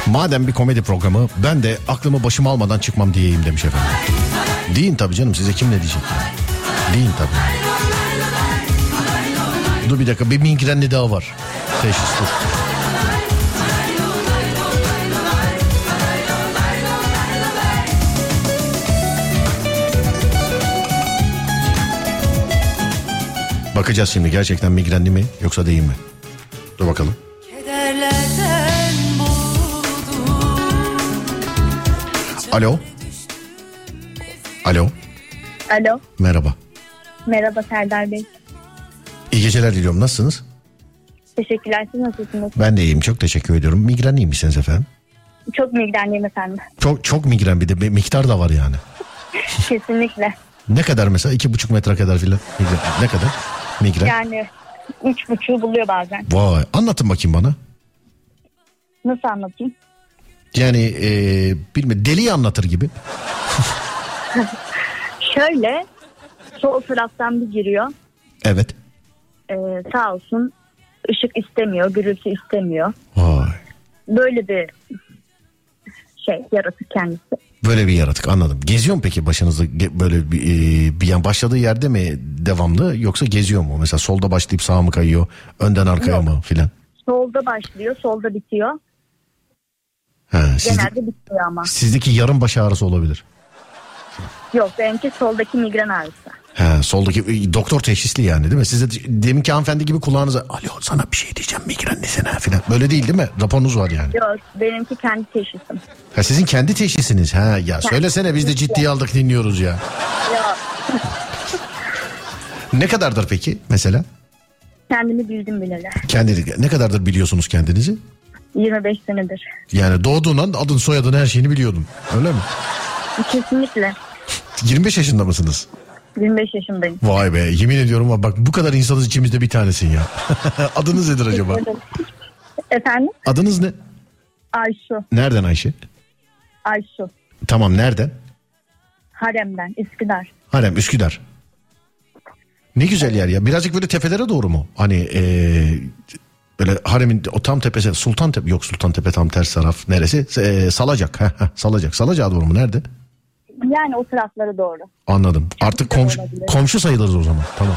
Madem bir komedi programı ben de aklımı başıma almadan çıkmam diyeyim demiş efendim. Deyin tabii canım size kim ne diyecek? Deyin tabii. Dur bir dakika bir migrenli daha var. Teşhis dur. Bakacağız şimdi gerçekten migrenli mi yoksa değil mi? Dur bakalım. Alo. Alo. Alo. Merhaba. Merhaba Serdar Bey. İyi geceler diliyorum. Nasılsınız? Teşekkürler. Siz nasılsınız? Ben de iyiyim. Çok teşekkür ediyorum. Migrenliymişsiniz efendim. Çok migrenliyim efendim. Çok çok migren bir de bir miktar da var yani. Kesinlikle. Ne kadar mesela? iki buçuk metre kadar filan. Ne kadar? Migren. Yani üç buçuğu buluyor bazen. Vay. Anlatın bakayım bana. Nasıl anlatayım? Yani e, bilmiyorum deliyi anlatır gibi. Şöyle sol taraftan bir giriyor. Evet. Ee, sağ olsun ışık istemiyor, gürültü istemiyor. Vay. Böyle bir şey yaratık kendisi. Böyle bir yaratık anladım. Geziyor mu peki başınızda böyle bir, e, bir yan başladığı yerde mi devamlı yoksa geziyor mu? Mesela solda başlayıp sağa mı kayıyor? Önden arkaya Yok. mı filan? Solda başlıyor, solda bitiyor. Ha, sizde- Genelde bitiyor ama. sizdeki yarım baş ağrısı olabilir. Yok benimki soldaki migren ağrısı. He, soldaki e, doktor teşhisli yani değil mi? Size de- deminki hanımefendi gibi kulağınıza alo sana bir şey diyeceğim migren desene falan. Böyle değil değil mi? Raporunuz var yani. Yok benimki kendi teşhisim. Ha, sizin kendi teşhisiniz. Ha ya söylesene biz de ciddiye aldık dinliyoruz ya. Yok Ne kadardır peki mesela? kendimi bildim bileli. Kendi ne kadardır biliyorsunuz kendinizi? 25 senedir. Yani doğduğundan adın soyadın her şeyini biliyordum. Öyle mi? Kesinlikle. 25 yaşında mısınız? 25 yaşındayım. Vay be yemin ediyorum bak bu kadar insanız içimizde bir tanesin ya. Adınız nedir acaba? Efendim? Adınız ne? Ayşu. Nereden Ayşe? Ayşu. Tamam nereden? Harem'den. Üsküdar. Harem Üsküdar. Ne güzel yer ya. Birazcık böyle tepelere doğru mu? Hani eee, böyle haremin o tam tepesi Sultan Tepe yok Sultan Tepe tam ters taraf neresi? Eee, Salacak. Salacak. Salacak'a doğru mu? Nerede? Yani o taraflara doğru. Anladım. Artık komşu, komşu sayılırız o zaman. Tamam.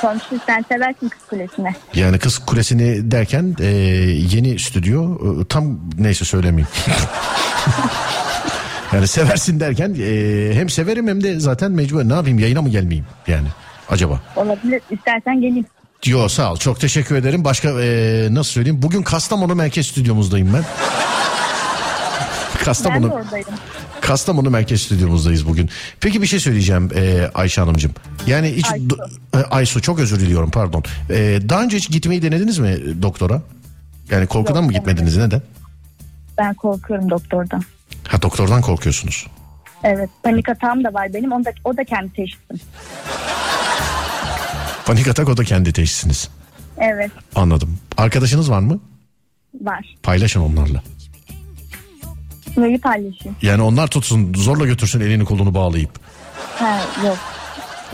Komşu sen seversin kız kulesine. Yani kız kulesini derken eee, yeni stüdyo eee, tam neyse söylemeyeyim. yani seversin derken eee, hem severim hem de zaten mecbur ne yapayım yayına mı gelmeyeyim yani acaba? Olabilir. İstersen geleyim. Yo sağ ol çok teşekkür ederim. Başka eee, nasıl söyleyeyim bugün Kastamonu merkez stüdyomuzdayım ben. Ben de Kastamonu, oradayım. Kastamonu merkez stüdyomuzdayız bugün. Peki bir şey söyleyeceğim eee, Ayşe Hanımcığım. Yani hiç Aysu. do- e, Aysu çok özür diliyorum pardon. Eee, daha önce hiç gitmeyi denediniz mi e, doktora? Yani korkudan Yok, mı gitmediniz neden? Ben korkuyorum doktordan. Ha doktordan korkuyorsunuz. Evet. Panik atağım da var benim. O da, o da kendi teşhisim. Panik atak o da kendi teşhisiniz. Evet. Anladım. Arkadaşınız var mı? Var. Paylaşın onlarla. Neyi paylaşayım? Yani onlar tutsun zorla götürsün elini kolunu bağlayıp. Ha, yok.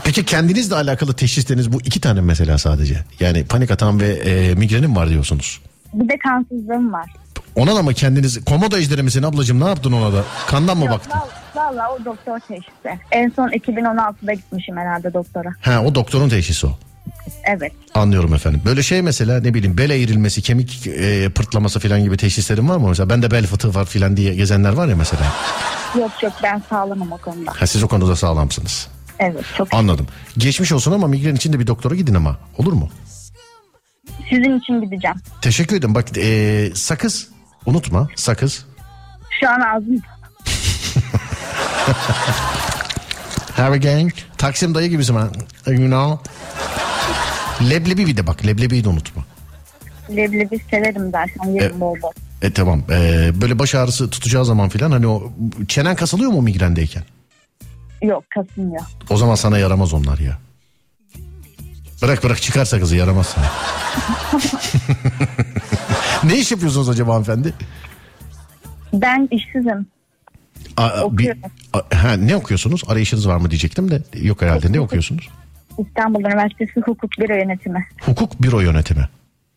Peki kendinizle alakalı teşhisleriniz bu iki tane mesela sadece. Yani panik atan ve e, migrenim var diyorsunuz. Bir de kansızlığım var. Ona da mı kendiniz komodo ejderi misin ablacığım ne yaptın ona da? Kandan mı Yok, baktın? val- Valla o doktor teşhisi. En son 2016'da gitmişim herhalde doktora. Ha o doktorun teşhisi o. Evet. Anlıyorum efendim. Böyle şey mesela ne bileyim bel eğrilmesi, kemik e, pırtlaması falan gibi teşhislerin var mı? Mesela bende bel fıtığı var falan diye gezenler var ya mesela. Yok yok ben sağlamam o konuda. Ha siz o konuda sağlamsınız. Evet çok. Anladım. Geçmiş olsun ama migren için de bir doktora gidin ama. Olur mu? Sizin için gideceğim. Teşekkür ederim. Bak e, sakız unutma sakız. Şu an ağzım Have again. Taksim dayı gibisin ha. You know. Leblebi bir de bak leblebiyi de unutma. leblebi severim zaten yerim E- bol. E tamam. E, böyle baş ağrısı tutacağı zaman filan hani o çenen kasılıyor mu migrendeyken? Yok kasılmıyor. O zaman sana yaramaz onlar ya. Bırak bırak çıkarsa kızı yaramaz sana. ne iş yapıyorsunuz acaba hanımefendi? Ben işsizim. Aa, bir, a- ha, ne okuyorsunuz? Arayışınız var mı diyecektim de yok herhalde. Ne okuyorsunuz? İstanbul Üniversitesi Hukuk Büro Yönetimi. Hukuk büro yönetimi.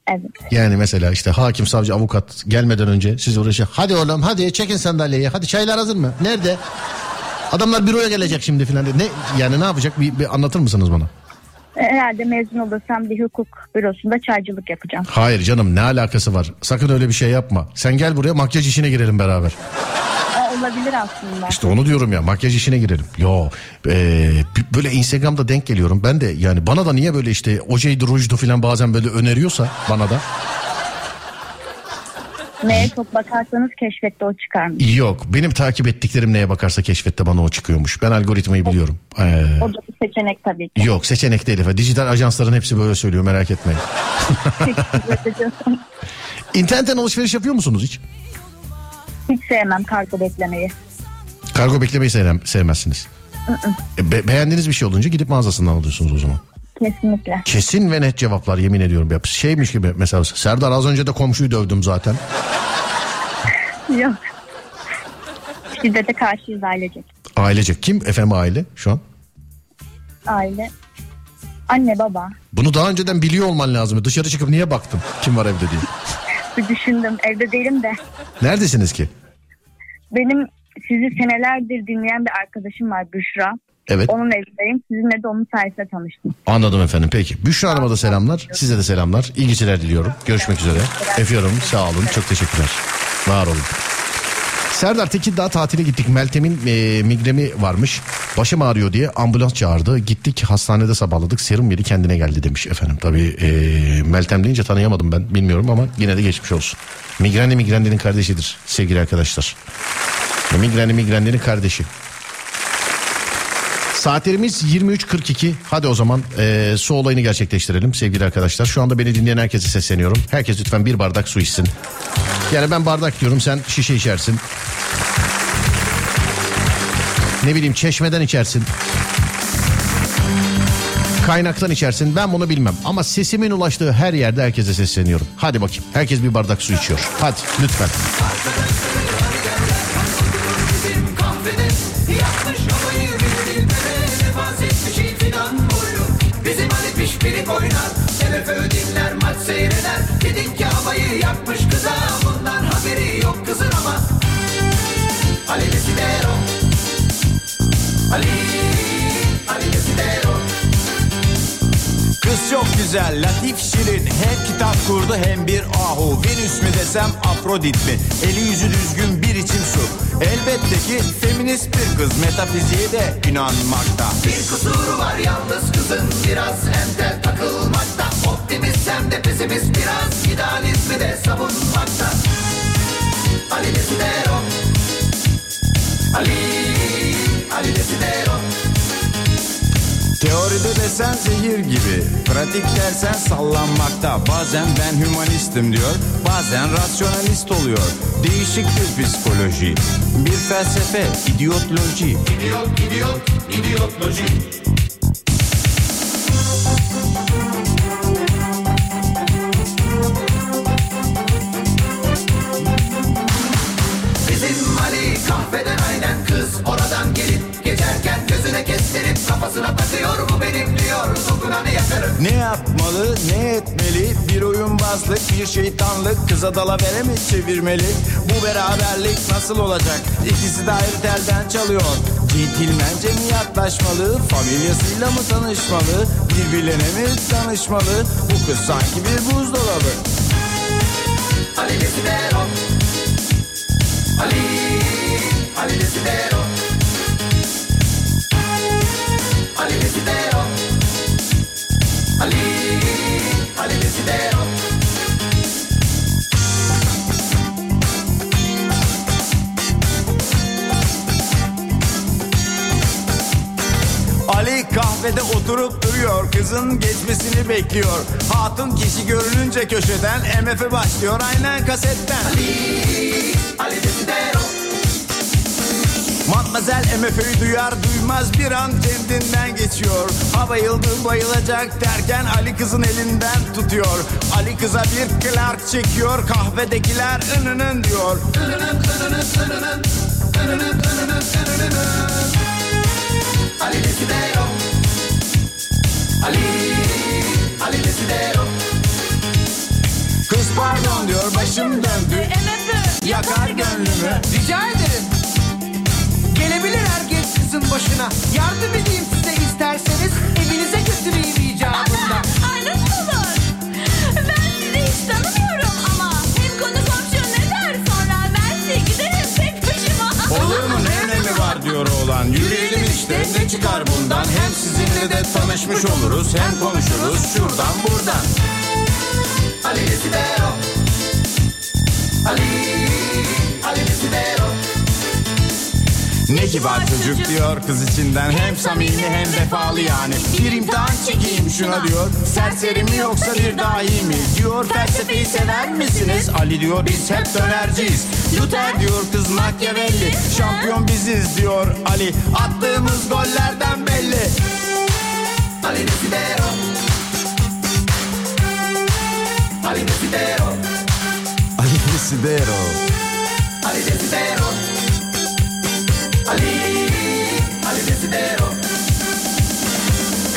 Evet. Yani mesela işte hakim, savcı, avukat gelmeden önce siz uğraşın. Hadi oğlum hadi çekin sandalyeyi. Hadi çaylar hazır mı? Nerede? Adamlar büroya gelecek şimdi filan. Ne yani ne yapacak? Bir, bir anlatır mısınız bana? Herhalde mezun olursam bir hukuk bürosunda çaycılık yapacağım. Hayır canım ne alakası var? Sakın öyle bir şey yapma. Sen gel buraya makyaj işine girelim beraber. Olabilir aslında. İşte onu diyorum ya makyaj işine girelim. Yo e, böyle Instagram'da denk geliyorum. Ben de yani bana da niye böyle işte ojeydi rujdu falan bazen böyle öneriyorsa bana da. Neye çok bakarsanız keşfette o çıkarmış. Yok benim takip ettiklerim neye bakarsa keşfette bana o çıkıyormuş. Ben algoritmayı biliyorum. Ee, O da bir seçenek tabii ki. yok seçenek değil efendim. Dijital ajansların hepsi böyle söylüyor merak etmeyin. İnternetten alışveriş yapıyor musunuz hiç? Hiç sevmem kargo beklemeyi. Kargo beklemeyi sevmem, sevmezsiniz. E, be- beğendiğiniz bir şey olunca gidip mağazasından alıyorsunuz o zaman. Kesinlikle. Kesin ve net cevaplar yemin ediyorum. Ya Şeymiş gibi mesela Serdar az önce de komşuyu dövdüm zaten. Yok. Şiddete karşıyız ailecek. Ailecek kim efendim aile şu an? Aile. Anne baba. Bunu daha önceden biliyor olman lazım. Dışarı çıkıp niye baktın kim var evde diye. Bir düşündüm evde değilim de. Neredesiniz ki? Benim sizi senelerdir dinleyen bir arkadaşım var Büşra. Evet. Onun evindeyim. Sizinle de onun sayesinde tanıştım. Anladım efendim peki. Büşra Hanım'a da selamlar. Size de selamlar. İyi geceler diliyorum. Görüşmek üzere. Öpüyorum. Sağ olun. Çok teşekkürler. Var olun. Serdar Tekirdağ tatile gittik. Meltem'in e, migreni varmış. Başım ağrıyor diye ambulans çağırdı. Gittik hastanede sabahladık. Serum yedi kendine geldi demiş efendim. Tabii e, Meltem deyince tanıyamadım ben bilmiyorum ama yine de geçmiş olsun. Migrenli migrenlerin kardeşidir sevgili arkadaşlar. Migrenli migrenlerin kardeşi. Saatlerimiz 23.42. Hadi o zaman e, su olayını gerçekleştirelim sevgili arkadaşlar. Şu anda beni dinleyen herkese sesleniyorum. Herkes lütfen bir bardak su içsin. Yani ben bardak diyorum sen şişe içersin. Ne bileyim çeşmeden içersin. Kaynaktan içersin ben bunu bilmem. Ama sesimin ulaştığı her yerde herkese sesleniyorum. Hadi bakayım herkes bir bardak su içiyor. Hadi lütfen. Bizim kıza Bundan haberi yok kızın ama Ali Desidero Ali Ali Kız çok güzel, latif şirin. Hem kitap kurdu hem bir ahu. Venüs mü desem Afrodit mi? Eli yüzü düzgün bir içim su. Elbette ki feminist bir kız. Metafiziğe de inanmakta. Bir kusuru var yalnız kızın Biraz entel takılmakta. Optimist hem de pesimist Biraz idealizmi de savunmakta. Ali Desidero Ali Ali Desidero Teoride desen zehir gibi Pratik dersen sallanmakta. Bazen ben hümanistim diyor Bazen rasyonalist oluyor. Değişik bir psikoloji Bir felsefe, idiotloji. İdiot, idiot, idiotloji Kafasına takıyor bu benim diyor Dokunanı yakarım. Ne yapmalı ne etmeli? Bir oyunbazlık bir şeytanlık Kıza dalavere mi çevirmeli? Bu beraberlik nasıl olacak? İkisi de ayrı telden çalıyor. Centilmence mi yaklaşmalı Familyasıyla mı tanışmalı? Birbirlerine mi tanışmalı? Bu kız sanki bir buzdolabı. Ali Desidero Ali Ali Desidero Ali Ali Desidero Ali kahvede oturup duruyor Kızın geçmesini bekliyor. Hatun kişi görününce köşeden MF başlıyor aynen kasetten. Ali Desidero Matmazel MF'yi duyar duymaz bir an kendinden geçiyor. Ha bayıldı bayılacak derken Ali kızın elinden tutuyor. Ali kıza bir Clark çekiyor kahvedekiler ınının diyor. Önünün önünün Ali Desidero Ali Ali Desidero Kız pardon diyor başım döndü. Yakar gönlümü. Rica ederim. Gelebilir herkes kızın başına. Yardım edeyim size isterseniz. Evinize götüreyim icabında. Ay nasıl olur? Ben sizi hiç tanımıyorum ama hem konu komşu ne der sonra ben size giderim tek başıma. Olur mu ne önemi var diyor oğlan Yürüyelim işte ne çıkar bundan Hem sizinle de tanışmış oluruz Hem konuşuruz şuradan buradan Ali Desidero Ali Ali Desidero Ne kibar çocuk diyor kız içinden. Hem samimi hem vefalı yani. Bir imtihan çekeyim şuna diyor. Serseri mi yoksa bir dahi mi? Diyor felsefeyi sever misiniz? Ali diyor biz hep dönerciyiz. Luther diyor kız Machiavelli. Şampiyon biziz diyor Ali. Attığımız gollerden belli. Ali Desidero Ali Desidero Ali Desidero Ali Desidero Ali Ali Desidero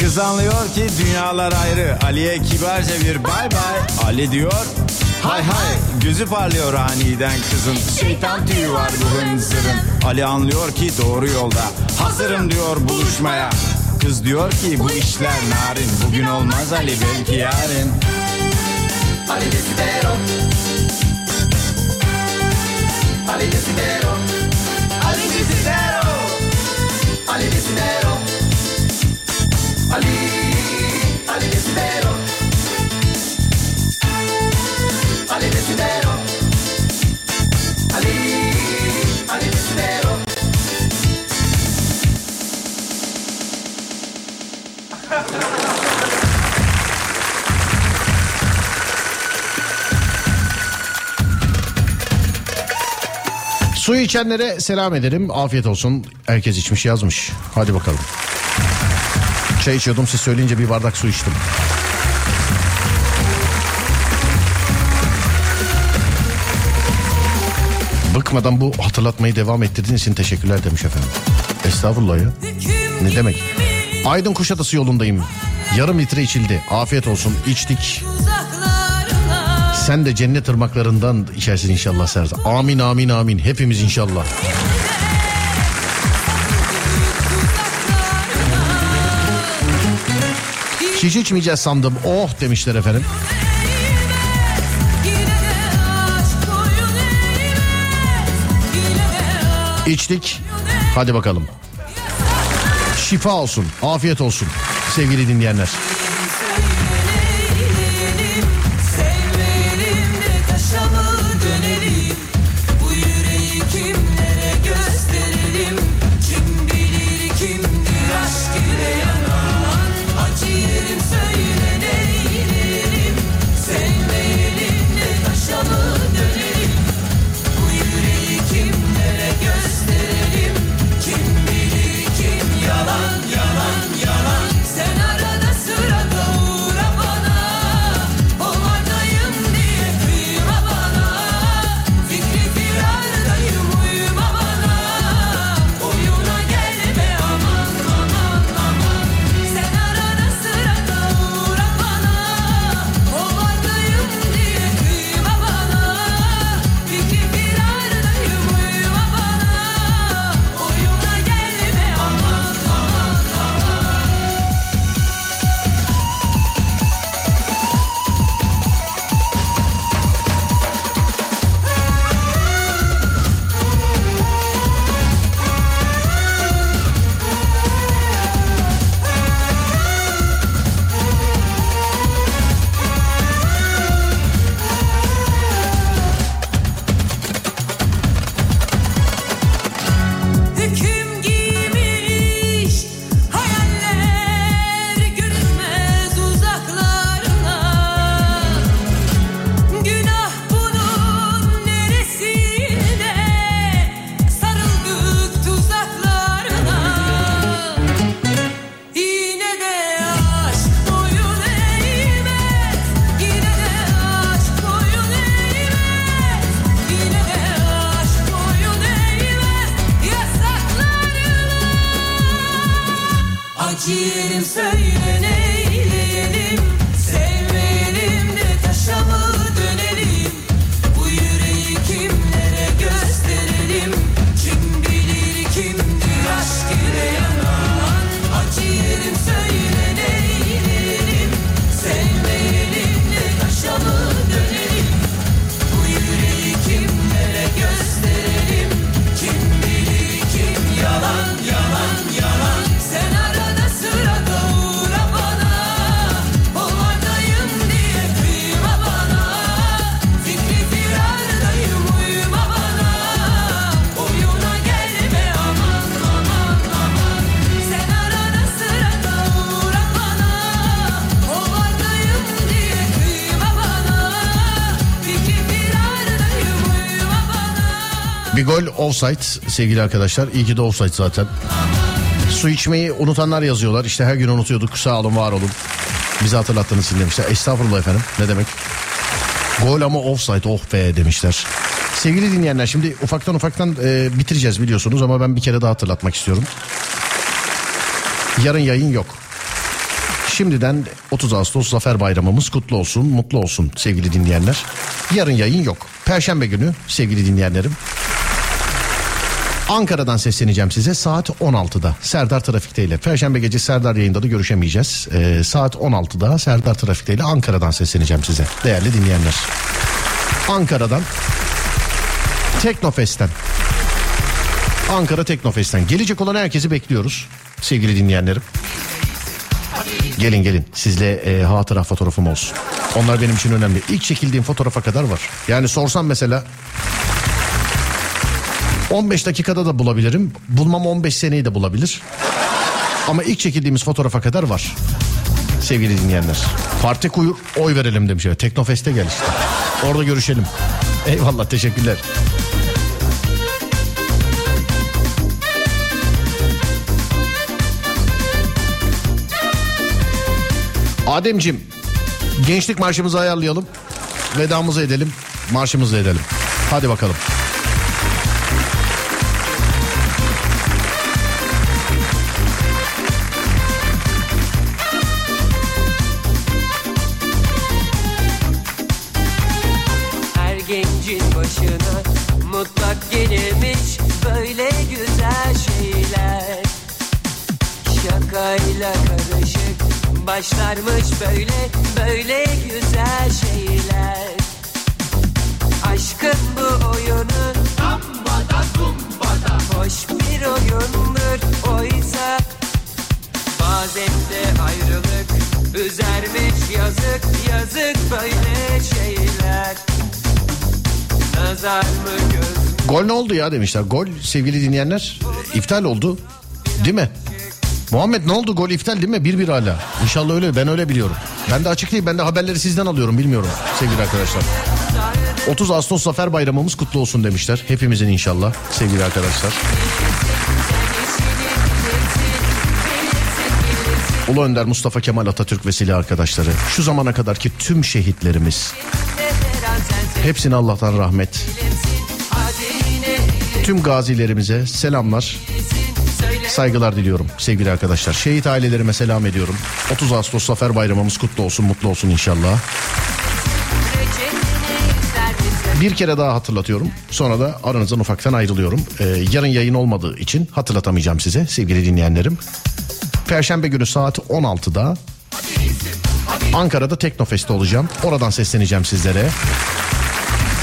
Kız anlıyor ki dünyalar ayrı. Ali'ye kibarca bir bay bay. Ali diyor hay hay Gözü parlıyor aniden kızın. Şeytan tüyü var bu hınzırın. Ali anlıyor ki doğru yolda. Hazırım diyor buluşmaya. Kız diyor ki bu işler narin. Bugün olmaz Ali belki yarın. Ali Desidero Ali desidero, Su içenlere selam ederim. Afiyet olsun. Herkes içmiş yazmış. Hadi bakalım. Çay içiyordum siz söyleyince bir bardak su içtim. Bıkmadan bu hatırlatmayı devam ettirdiğiniz için teşekkürler demiş efendim. Estağfurullah ya. Ne demek? Aydın Kuşadası yolundayım. Yarım litre içildi. Afiyet olsun. İçtik. Sen de cennet ırmaklarından içersin inşallah Serdar. Amin amin amin. Hepimiz inşallah. Hiç içmeyeceğiz sandım. Oh demişler efendim. İçtik. Hadi bakalım. Şifa olsun. Afiyet olsun. Sevgili dinleyenler. Offside sevgili arkadaşlar. İyi ki de offside zaten. Su içmeyi unutanlar yazıyorlar. İşte her gün unutuyorduk. Sağ olun var olun. Bizi hatırlattığınız için demişler. Estağfurullah efendim. Ne demek? Gol ama offside oh be demişler. Sevgili dinleyenler şimdi ufaktan ufaktan e, bitireceğiz biliyorsunuz ama ben bir kere daha hatırlatmak istiyorum. Yarın yayın yok. Şimdiden 30 Ağustos Zafer Bayramımız kutlu olsun, mutlu olsun sevgili dinleyenler. Yarın yayın yok. Perşembe günü sevgili dinleyenlerim. Ankara'dan sesleneceğim size saat 16'da Serdar Trafik'te ile. Perşembe gece Serdar yayında da görüşemeyeceğiz. Ee, saat 16'da Serdar Trafik'te ile Ankara'dan sesleneceğim size değerli dinleyenler. Ankara'dan Teknofest'ten. Ankara Teknofest'ten. Gelecek olan herkesi bekliyoruz sevgili dinleyenlerim. Gelin gelin sizle e, hatıra fotoğrafım olsun. Onlar benim için önemli. İlk çekildiğim fotoğrafa kadar var. Yani sorsam mesela 15 dakikada da bulabilirim. Bulmam 15 seneyi de bulabilir. Ama ilk çekildiğimiz fotoğrafa kadar var. Sevgili dinleyenler. Parti kuyu oy verelim demiş. Teknofest'e gel işte. Orada görüşelim. Eyvallah teşekkürler. Ademcim gençlik marşımızı ayarlayalım. Vedamızı edelim. Marşımızı edelim. Hadi bakalım. Böyle böyle güzel şeyler Aşkın bu oyunu Sambada zumbada Hoş bir oyundur oysa Bazen de ayrılık üzermiş yazık yazık böyle şeyler Nazar mı göz Gol ne oldu ya demişler. Gol sevgili dinleyenler iptal oldu. Değil mi? Muhammed ne oldu gol iptal değil mi? 1-1 hala. İnşallah öyle ben öyle biliyorum. Ben de açık değil ben de haberleri sizden alıyorum bilmiyorum sevgili arkadaşlar. 30 Ağustos Zafer Bayramımız kutlu olsun demişler. Hepimizin inşallah sevgili arkadaşlar. Ulu Önder Mustafa Kemal Atatürk ve silah arkadaşları. Şu zamana kadarki tüm şehitlerimiz. Hepsine Allah'tan rahmet. Tüm gazilerimize selamlar. Saygılar diliyorum sevgili arkadaşlar. Şehit ailelerime selam ediyorum. 30 Ağustos Zafer Bayramımız kutlu olsun, mutlu olsun inşallah. Bir kere daha hatırlatıyorum. Sonra da aranızdan ufaktan ayrılıyorum. Ee, yarın yayın olmadığı için hatırlatamayacağım size sevgili dinleyenlerim. Perşembe günü saat 16'da Ankara'da Teknofest'te olacağım. Oradan sesleneceğim sizlere.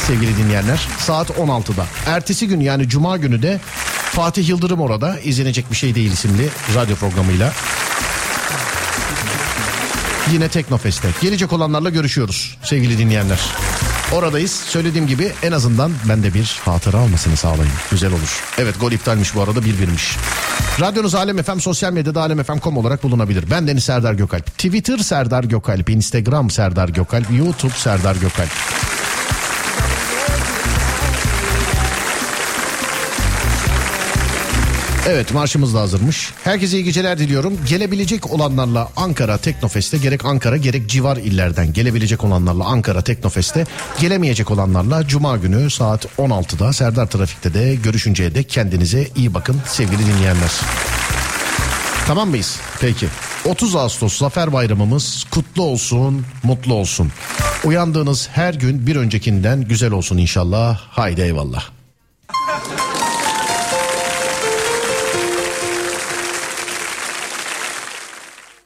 Sevgili dinleyenler saat 16'da. Ertesi gün yani cuma günü de Fatih Yıldırım orada izlenecek bir şey değil isimli radyo programıyla. Yine Teknofest'te. Gelecek olanlarla görüşüyoruz sevgili dinleyenler. Oradayız. Söylediğim gibi en azından ben de bir hatıra almasını sağlayın. Güzel olur. Evet gol iptalmiş bu arada bir birmiş. Radyonuz Alem FM sosyal medyada alemfm.com olarak bulunabilir. Ben Deniz Serdar Gökalp. Twitter Serdar Gökalp. Instagram Serdar Gökalp. YouTube Serdar Gökalp. Evet marşımız da hazırmış. Herkese iyi geceler diliyorum. Gelebilecek olanlarla Ankara Teknofest'e gerek Ankara gerek civar illerden gelebilecek olanlarla Ankara Teknofest'e gelemeyecek olanlarla Cuma günü saat 16'da Serdar Trafik'te de görüşünceye dek kendinize iyi bakın sevgili dinleyenler. Tamam mıyız? Peki. 30 Ağustos Zafer Bayramımız kutlu olsun, mutlu olsun. Uyandığınız her gün bir öncekinden güzel olsun inşallah. Haydi eyvallah.